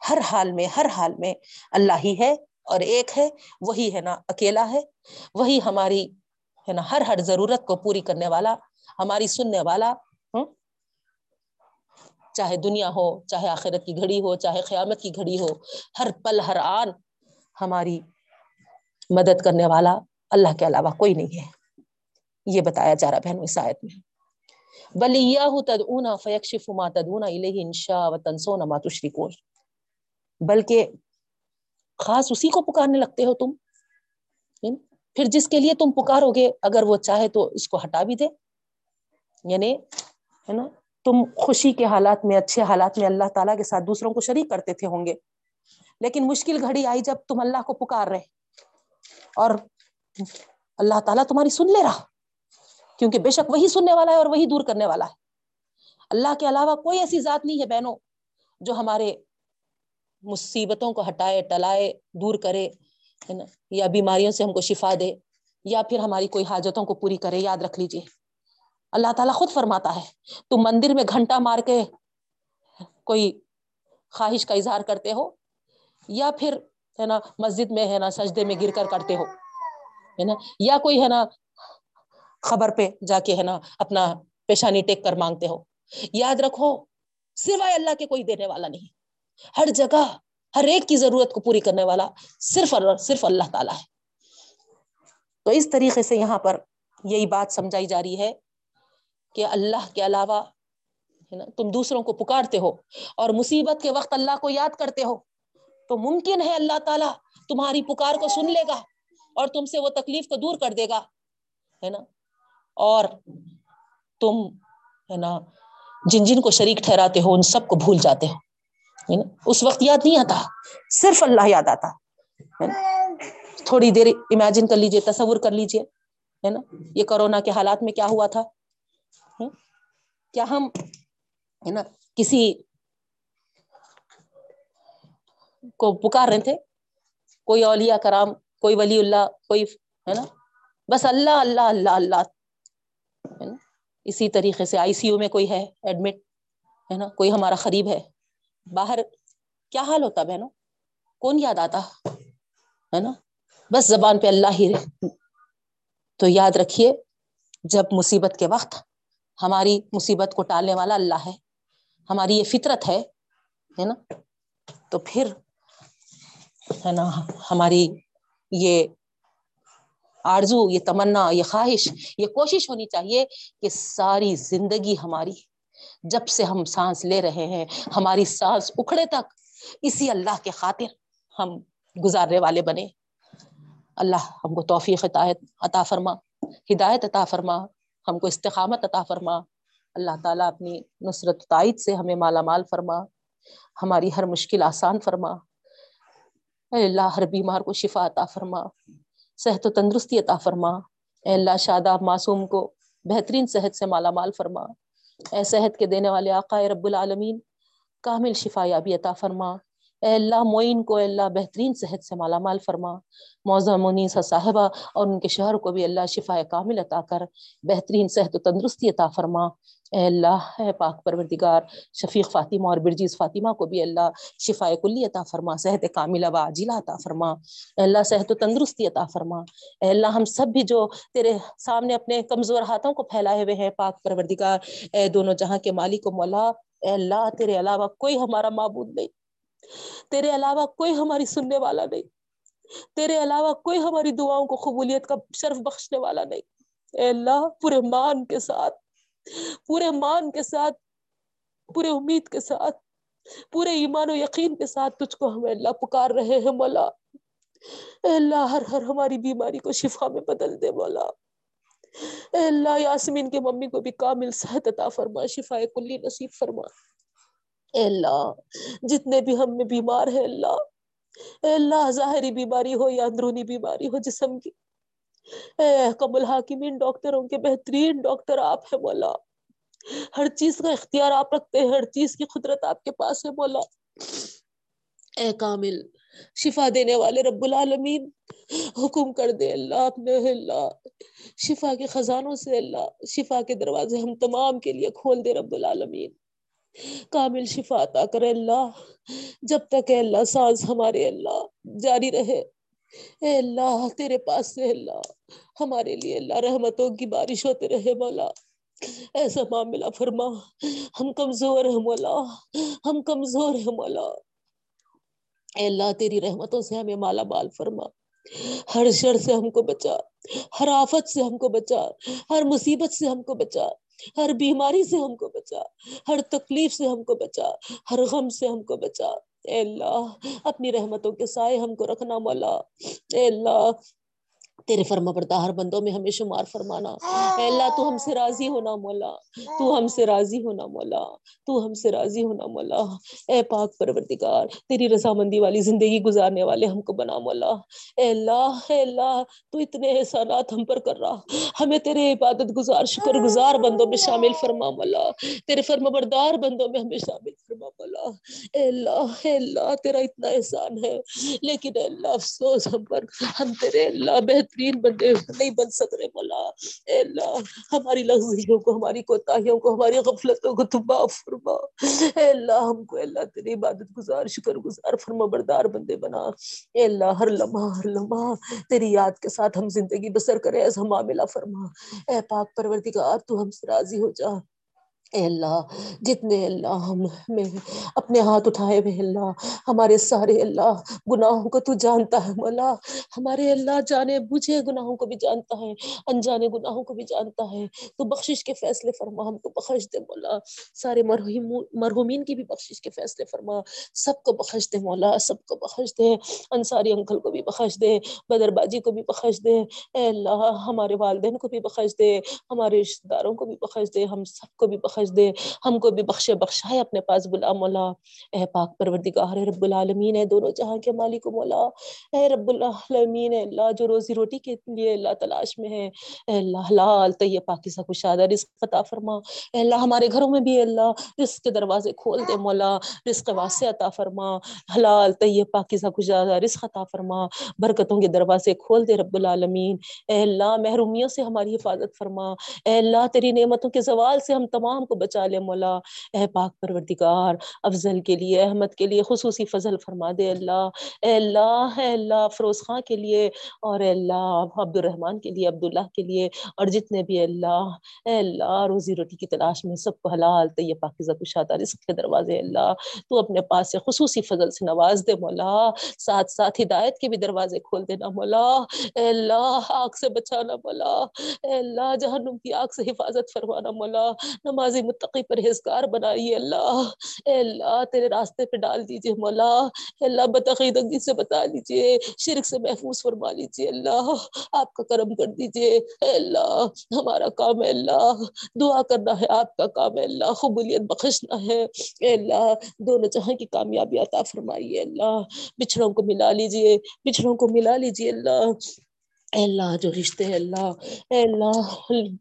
ہر حال میں، ہر حال میں اللہ ہی ہے اور ایک ہے، وہی ہے نا، اکیلا ہے، وہی ہماری، ہے نا، ہر ہر ضرورت کو پوری کرنے والا، ہماری سننے والا چاہے دنیا ہو، چاہے آخرت کی گھڑی ہو، چاہے قیامت کی گھڑی ہو، ہر پل، ہر آن ہماری مدد کرنے والا اللہ کے علاوہ کوئی نہیں ہے۔ یہ بتایا جا رہا بہن آیت میں۔ تدعونا فیکشف ما تدعونا الیہ انشاء و تنسون ما تشرکون بلکہ خاص اسی کو پکارنے لگتے ہو تم۔ یعنی پھر جس کے لیے تم پکارو گے، اگر وہ چاہے تو اس کو ہٹا بھی دے۔ یعنی ہے نا؟ تم خوشی کے حالات میں، اچھے حالات میں اللہ تعالیٰ کے ساتھ دوسروں کو شریک کرتے تھے ہوں گے۔ لیکن مشکل گھڑی آئی جب تم اللہ کو پکار رہے۔ اور اللہ تعالیٰ تمہاری سن لے رہا۔ کیونکہ بے شک وہی سننے والا ہے اور وہی دور کرنے والا ہے۔ اللہ کے علاوہ کوئی ایسی ذات نہیں ہے بہنوں جو ہمارے مصیبتوں کو ہٹائے، ٹلائے، دور کرے، ہے نا؟ یا بیماریوں سے ہم کو شفا دے، یا پھر ہماری کوئی حاجتوں کو پوری کرے۔ یاد رکھ لیجیے اللہ تعالیٰ خود فرماتا ہے تم مندر میں گھنٹا مار کے کوئی خواہش کا اظہار کرتے ہو، یا پھر ہے نا مسجد میں ہے نا سجدے میں گر کر کرتے ہو، ہے نا؟ یا کوئی ہے نا خبر پہ جا کے ہے نا اپنا پیشانی ٹیک کر مانگتے ہو۔ یاد رکھو، سوائے اللہ کے کوئی دینے والا نہیں۔ ہر جگہ، ہر ایک کی ضرورت کو پوری کرنے والا صرف اللہ صرف اللہ تعالیٰ ہے۔ تو اس طریقے سے یہاں پر یہی بات سمجھائی جا رہی ہے کہ اللہ کے علاوہ تم دوسروں کو پکارتے ہو اور مصیبت کے وقت اللہ کو یاد کرتے ہو، تو ممکن ہے اللہ تعالیٰ تمہاری پکار کو سن لے گا اور تم سے وہ تکلیف کو دور کر دے گا، ہے نا؟ اور تم ہے نا، جن جن کو شریک ٹھہراتے ہو، ان سب کو بھول جاتے ہو، ہے نا؟ اس وقت یاد نہیں آتا، صرف اللہ یاد آتا، ہے تھوڑی دیر امیجن کر لیجیے، تصور کر لیجیے، ہے نا؟ یہ کرونا کے حالات میں کیا ہوا تھا؟ کیا ہم ہے نا کسی کو پکار رہے تھے؟ کوئی اولیاء کرام، کوئی ولی اللہ، کوئی ہے نا؟ بس اللہ اللہ اللہ اللہ۔ ہے نا؟ اسی طریقے سے آئی سی یو میں کوئی ہے؟ ایڈمٹ ہے نا؟ کوئی ہمارا قریب ہے؟ باہر کیا حال ہوتا بہنوں؟ کون یاد آتا؟ ہے نا؟ بس زبان پہ اللہ ہی رہے۔ تو یاد رکھیے، جب مصیبت کے وقت ہماری مصیبت کو ٹالنے والا اللہ ہے۔ ہماری یہ فطرت ہے ہے نا؟ تو پھر، ہے نا، ہماری یہ آرزو، یہ تمنا، یہ خواہش، یہ کوشش ہونی چاہیے کہ ساری زندگی ہماری، جب سے ہم سانس لے رہے ہیں، ہماری سانس اکھڑے تک، اسی اللہ کے خاطر ہم گزارنے والے بنے۔ اللہ ہم کو توفیق عطا فرما، ہدایت عطا فرما۔ ہم کو استقامت عطا فرما۔ اللہ تعالیٰ اپنی نصرت تائید سے ہمیں مالا مال فرما۔ ہماری ہر مشکل آسان فرما۔ اے اللہ، ہر بیمار کو شفا عطا فرما۔ صحت و تندرستی عطا فرما۔ اے اللہ، شاداب معصوم کو بہترین صحت سے مالا مال فرما۔ اے صحت کے دینے والے آقا رب العالمین، کامل شفا یابی عطا فرما۔ اے اللہ معین کو اے اللہ بہترین صحت سے مالا مال فرما۔ موزہ منیسا صاحبہ اور ان کے شہر کو بھی اللہ شفا کامل عطا کر، بہترین صحت و تندرستی عطا فرما۔ اے اللہ، اے پاک پروردگار، شفیق فاطمہ اور برجیز فاطمہ کو بھی اللہ شفا کلی عطا فرما، صحت کاملہ و عاجلہ عطا فرما۔ اے اللہ، صحت و تندرستی عطا فرما۔ اے اللہ، ہم سب بھی جو تیرے سامنے اپنے کمزور ہاتھوں کو پھیلائے ہوئے ہیں، پاک پروردگار، اے دونوں جہاں کے مالک و مولا، اے اللہ، تیرے علاوہ کوئی ہمارا معبود نہیں۔ تیرے علاوہ کوئی ہماری سننے والا نہیں۔ تیرے علاوہ کوئی ہماری دعاؤں کو قبولیت کا شرف بخشنے والا نہیں۔ اے اللہ، پورے مان کے ساتھ، پورے مان کے ساتھ، پورے امید کے ساتھ، پورے ایمان و یقین کے ساتھ تجھ کو ہمیں اللہ پکار رہے ہیں، مولا۔ اے اللہ، ہر ہر ہماری بیماری کو شفا میں بدل دے، مولا۔ اے اللہ، یاسمین کے ممی کو بھی کامل صحت عطا فرما شفا کلی نصیب فرما۔ اے اللہ، جتنے بھی ہم میں بیمار ہیں اللہ، اے اللہ، ظاہری بیماری ہو یا اندرونی بیماری ہو جسم کی، اے قبل حاکمین ڈاکٹروں کے بہترین ڈاکٹر آپ ہیں، مولا۔ ہر چیز کا اختیار آپ رکھتے ہیں، ہر چیز کی قدرت آپ کے پاس ہے، مولا۔ اے کامل، شفا دینے والے رب العالمین، حکم کر دے اللہ اپنے اللہ، شفا کے خزانوں سے اللہ، شفا کے دروازے ہم تمام کے لیے کھول دے، رب العالمین۔ کامل شفا عطا کرے اللہ۔ جب تک اے اللہ سانس ہمارے اللہ جاری رہے۔ اے اللہ، تیرے پاس سے اللہ، ہمارے لیے اللہ رحمتوں کی بارش ہوتے رہے مولا۔ ایسا معاملہ فرما۔ ہم کمزور ہیں مولا۔ ہم کمزور ہیں مولا۔ اے اللہ، تیری رحمتوں سے ہمیں مالا مال فرما۔ ہر شر سے ہم کو بچا۔ ہر آفت سے ہم کو بچا۔ ہر مصیبت سے ہم کو بچا۔ ہر بیماری سے ہم کو بچا، ہر تکلیف سے ہم کو بچا، ہر غم سے ہم کو بچا۔ اے اللہ، اپنی رحمتوں کے سائے ہم کو رکھنا مولا۔ اے اللہ تیرے فرما بردار بندوں میں ہمیں شمار فرمانا۔ اے اللہ، تو ہم سے راضی ہونا مولا۔ تو ہم سے راضی ہونا مولا۔ تو ہم سے راضی ہونا مولا۔ اے پاک پروردگار، تیری رضامندی والی زندگی گزارنے والے ہم کو بنا مولا۔ اے اللہ اے اللہ، تو اتنے احسانات ہم پر کر رہا۔ ہمیں تیرے عبادت گزار، شکر گزار بندوں میں شامل فرما مولا۔ تیرے فرما بردار بندوں میں ہمیں شامل فرما مولا۔ اے اللہ اے اللہ، تیرا اتنا احسان ہے۔ لیکن اے اللہ، افسوس ہم پر۔ ہم تیرے اللہ بہت بہترین بندے نہیں بن سک رہے مولا۔ اے اللہ، ہماری لغزیوں کو، ہماری کوتاہیوں کو، ہماری غفلتوں کو تو معاف فرما۔ اے اللہ، ہم کو، اے اللہ، تیری عبادت گزار، شکر گزار، فرما بردار بندے بنا۔ اے اللہ، ہر لمحہ ہر لمحہ تیری یاد کے ساتھ ہم زندگی بسر کرے ایسا معاملہ فرما۔ اے پاک پروردگار، تو ہم سے راضی ہو جا۔ اے اللہ، جتنے اللہ ہم میں اپنے ہاتھ اٹھائے ہوئے اللہ، ہمارے سارے اللہ گناہوں کو تو جانتا ہے مولا۔ ہمارے اللہ جانے بوجھے گناہوں کو بھی جانتا ہے، انجانے گناہوں کو بھی جانتا ہے۔ تو بخشش کے فیصلے فرما، ہم کو بخش دے مولا۔ سارے مرحوم، مرحومین کی بھی بخشش کے فیصلے فرما۔ سب کو بخش دے مولا، سب کو بخش دے۔ انصاری انکل کو بھی بخش دے، بدر باجی کو بھی بخش دے۔ اے اللہ، ہمارے والدین کو بھی بخش دے، ہمارے رشتہ داروں کو بھی بخش دے، ہم سب کو بھی بخش بخش دے۔ ہم کو بھی بخشے بخشائے اپنے پاس بلا مولا۔ اے پاک پروردگار، اے رب العالمین ہے دونوں جہاں کے مالک و مولا۔ اے رب العالمین، اے اللہ جو روزی روٹی کے لیے اللہ تلاش میں ہے۔ اے اللہ حلال طیب پاکیزہ کشادہ رزق عطا فرما۔ اے اللہ، ہمارے گھروں میں بھی اے اللہ رزق کے دروازے کھول دے مولا۔ رزق واسع عطا فرما۔ حلال، طیب پاکیزہ کشادہ رزق عطا فرما۔ برکتوں کے دروازے کھول دے رب العالمین۔ اے اللہ، محرومیوں سے ہماری حفاظت فرما۔ اے اللہ، تیری نعمتوں کے زوال سے ہم تمام کو بچا لے مولا۔ اے پاک پروردگار، افضل کے لیے، احمد کے لیے، خصوصی فضل فرما دے اللہ۔ اے اللہ اے اللہ، فروز خاں کے لیے۔ اور اے اللہ عبد الرحمان کے لیے عبد اللہ کے لیے۔ اور جتنے بھی اللہ، اے اللہ، روزی روٹی کی تلاش میں سب کو حلال، طیب، پاکیزہ کشادہ رزق کے دروازے اللہ، تو اپنے پاس سے خصوصی فضل سے نواز دے مولا۔ ساتھ ساتھ ہدایت کے بھی دروازے کھول دینا مولا۔ اے اللہ، آگ سے بچانا مولا۔ اے اللہ، جہنم کی آگ سے حفاظت فرمانا مولا۔ نماز نمازی متقی پرہیزگار بنائیے، اللہ، اے اللہ، تیرے راستے پہ ڈال دیجیے مولا، اے اللہ بتعقیدگی سے بتا لیجیے، شرک سے محفوظ فرما لیجیے، اللہ، آپ کا کرم کر دیجیے، اے اللہ، ہمارا کام ہے، اللہ، دعا کرنا ہے، آپ کا کام ہے، اللہ، قبولیت بخشنا ہے، اے اللہ، دونوں جہاں کی کامیابی عطا فرمائیے، اللہ، بچھڑوں کو ملا لیجیے، بچھڑوں کو ملا لیجیے، اللہ اے اللہ جو رشتے ہیں، اللہ اے اللہ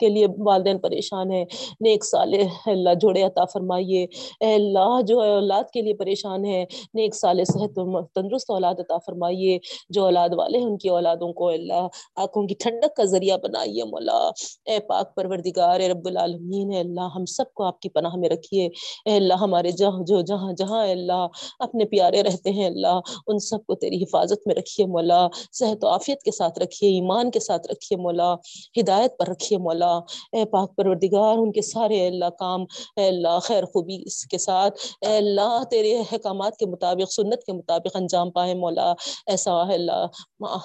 کے لیے والدین پریشان ہے نیک صالح، اللہ جوڑے عطا فرمائیے۔ اے اللہ جو اولاد کے لیے پریشان ہے نیک صالح، صحت و تندرست اولاد عطا فرمائیے۔ جو اولاد والے ہیں، ان کی اولادوں کو اللہ آنکھوں کی ٹھنڈک کا ذریعہ بنائیے، مولا۔ اے پاک پروردگار، اے رب العالمین، اے اللہ ہم سب کو آپ کی پناہ میں رکھیے۔ اے اللہ ہمارے جہاں، جو جہاں جہاں اے اللہ اپنے پیارے رہتے ہیں، اللہ ان سب کو تیری حفاظت میں رکھیے، مولا۔ صحت و عافیت کے ساتھ رکھیے ایمان کے ساتھ رکھیے مولا، ہدایت پر رکھیے مولا۔ اے پاک پروردگار، ان کے سارے اللہ کام، اے اللہ خیر خوبی اس کے ساتھ۔ اے اللہ، تیرے احکامات کے مطابق، سنت کے مطابق انجام پائے مولا۔ ایسا اللہ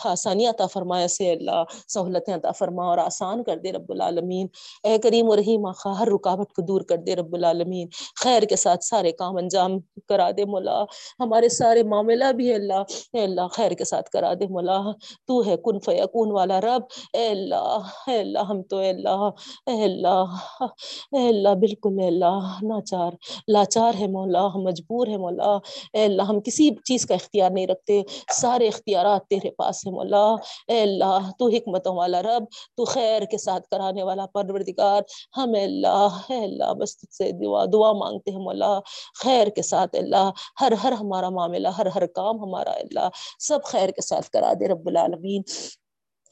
آسانی عطا فرما ایسے اللہ، سہولتیں عطا فرما اور آسان کر دے رب العالمین۔ اے کریم و رحیم آخا ہر رکاوٹ کو دور کر دے رب العالمین۔ خیر کے ساتھ سارے کام انجام کرا دے مولا۔ ہمارے سارے معاملہ بھی اللہ، اے اللہ خیر کے ساتھ کرا دے مولا۔ تو ہے کن فیکون والا رب اے اللہ اے اللہ ہم تو اے اللہ اے اللہ اے اللہ بالکل اے اللہ ناچار لاچار ہے مولا ہم مجبور ہے مولا اے اللہ ہم کسی چیز کا اختیار نہیں رکھتے سارے اختیارات تیرے پاس ہے مولا اے اللہ تو حکمتوں والا رب تو خیر کے ساتھ کرانے والا پروردگار ہم اے اللہ اے اللہ بس تجھ سے دعا دعا مانگتے ہیں مولا خیر کے ساتھ اللہ ہر ہر ہمارا معاملہ ہر ہر کام ہمارا اللہ سب خیر کے ساتھ کرا دے رب العالمین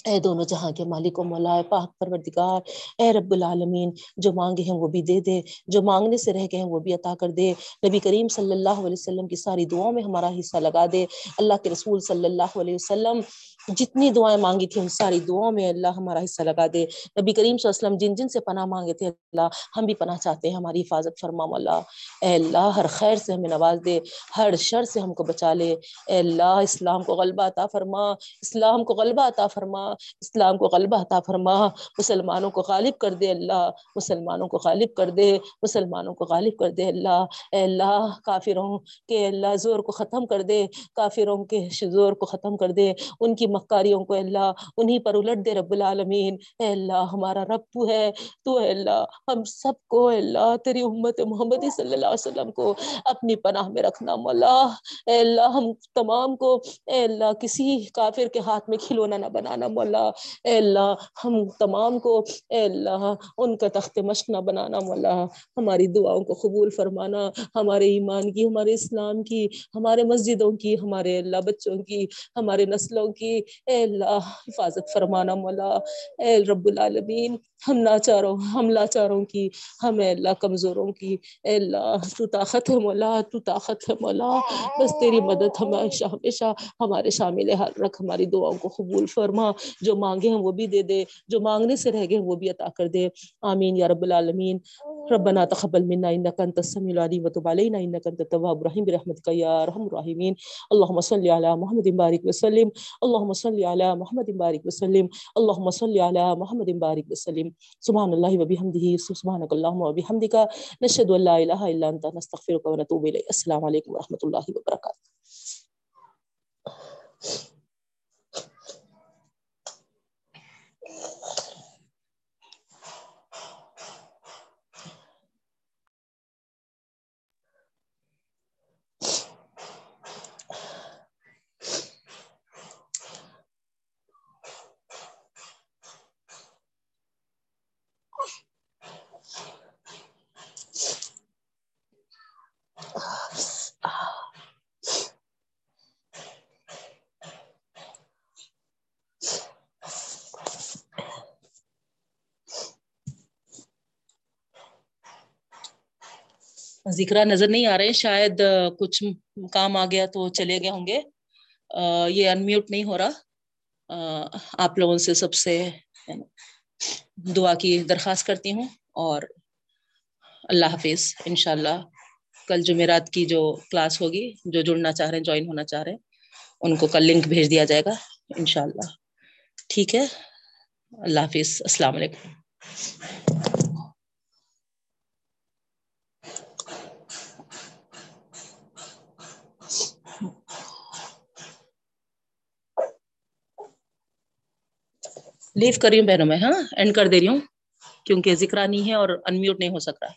اے دونوں جہاں کے مالک و مولا پاک پروردگار، اے رب العالمین، جو مانگے ہیں وہ بھی دے دے، جو مانگنے سے رہ گئے ہیں وہ بھی عطا کر دے۔ نبی کریم صلی اللہ علیہ وسلم کی ساری دعاؤں میں ہمارا حصہ لگا دے۔ اللہ کے رسول صلی اللہ علیہ وسلم جتنی دعائیں مانگی تھی ان ساری دعاؤں میں اللہ ہمارا حصہ لگا دے۔ نبی کریم صلی اللہ علیہ وسلم جن جن سے پناہ مانگے تھے اللہ، ہم بھی پناہ چاہتے ہیں، ہماری حفاظت فرما اللہ اے اللہ، ہر خیر سے ہمیں نواز دے، ہر شر سے ہم کو بچا لے۔ اے اللہ، اسلام کو غلبہ عطا فرما، اسلام کو غلبہ عطا فرما، اسلام کو غلبہ عطا فرما۔ مسلمانوں کو غالب کر دے اللہ، مسلمانوں کو غالب کر دے، مسلمانوں کو غالب کر دے اللہ۔ اے اللہ، کافروں کے اللہ زور کو ختم کر دے، کافروں کے زور کو ختم کر دے۔ ان کی مکاریوں کو اللہ انہیں پر الٹ دے رب العالمین۔ اے اللہ، ہمارا رب تو ہے، تو اے اللہ، ہم سب کو، اے اللہ، تیری امت محمدی صلی اللہ علیہ وسلم کو اپنی پناہ میں رکھنا، مولا۔ اے اللہ، ہم تمام کو، اے اللہ، کسی کافر کے ہاتھ میں کھلونا نہ بنانا، مولا۔ اے اللہ، ہم تمام کو، اے اللہ، ان کا تخت مشق نہ بنانا، مولا۔ ہماری دعاؤں کو قبول فرمانا، ہمارے ایمان کی، ہمارے اسلام کی، ہمارے مسجدوں کی، ہمارے اللہ بچوں کی، ہمارے نسلوں کی اے اللہ، حفاظت فرمانا مولا، اے رب العالمین، ہم لاچاروں ہم لاچاروں کی ہمیں اللہ کمزوروں کی، اے اللہ، تو طاقت ہے مولا، تو طاقت ہے مولا، بس تیری مدد ہمیشہ ہمیشہ، ہمارے شامل حال رکھ، ہماری دعاؤں کو قبول فرما، جو مانگے ہیں وہ بھی دے دے، جو مانگنے سے رہ گئے وہ بھی عطا کر دے، آمین یا رب العالمین، ربنا تقبل منا انك انت السميع العليم وتب علينا انك انت التواب الرحيم برحمتك يا ارحم الراحمين اللهم صل على محمد بارك وسلم اللهم صلی علی محمد بارک وسلم. اللہم صلی علی محمد بارک وسلم. سبحان اللہ الله وبحمده سبحانك اللهم وبحمدك نشهد ان لا الہ الا انت. و نتوب اليك السلام عليكم ورحمه الله وبركاته ذکرہ نظر نہیں آ رہے ہیں۔ شاید کچھ کام آ گیا تو چلے گئے ہوں گے۔ یہ انمیوٹ نہیں ہو رہا۔ آپ لوگوں سے سب سے دعا کی درخواست کرتی ہوں۔ اور اللہ حافظ، انشاءاللہ کل جمعرات کی جو کلاس ہوگی، جو جڑنا چاہ رہے ہیں، جوائن ہونا چاہ رہے ہیں، ان کو کل لنک بھیج دیا جائے گا، انشاءاللہ۔ ٹھیک ہے۔ اللہ حافظ، السلام علیکم۔ لیو کر رہی ہوں بہنوں میں ہاں? اینڈ کر دے رہی ہوں، کیونکہ ذکر نہیں ہے اور انمیوٹ نہیں ہو سک رہا۔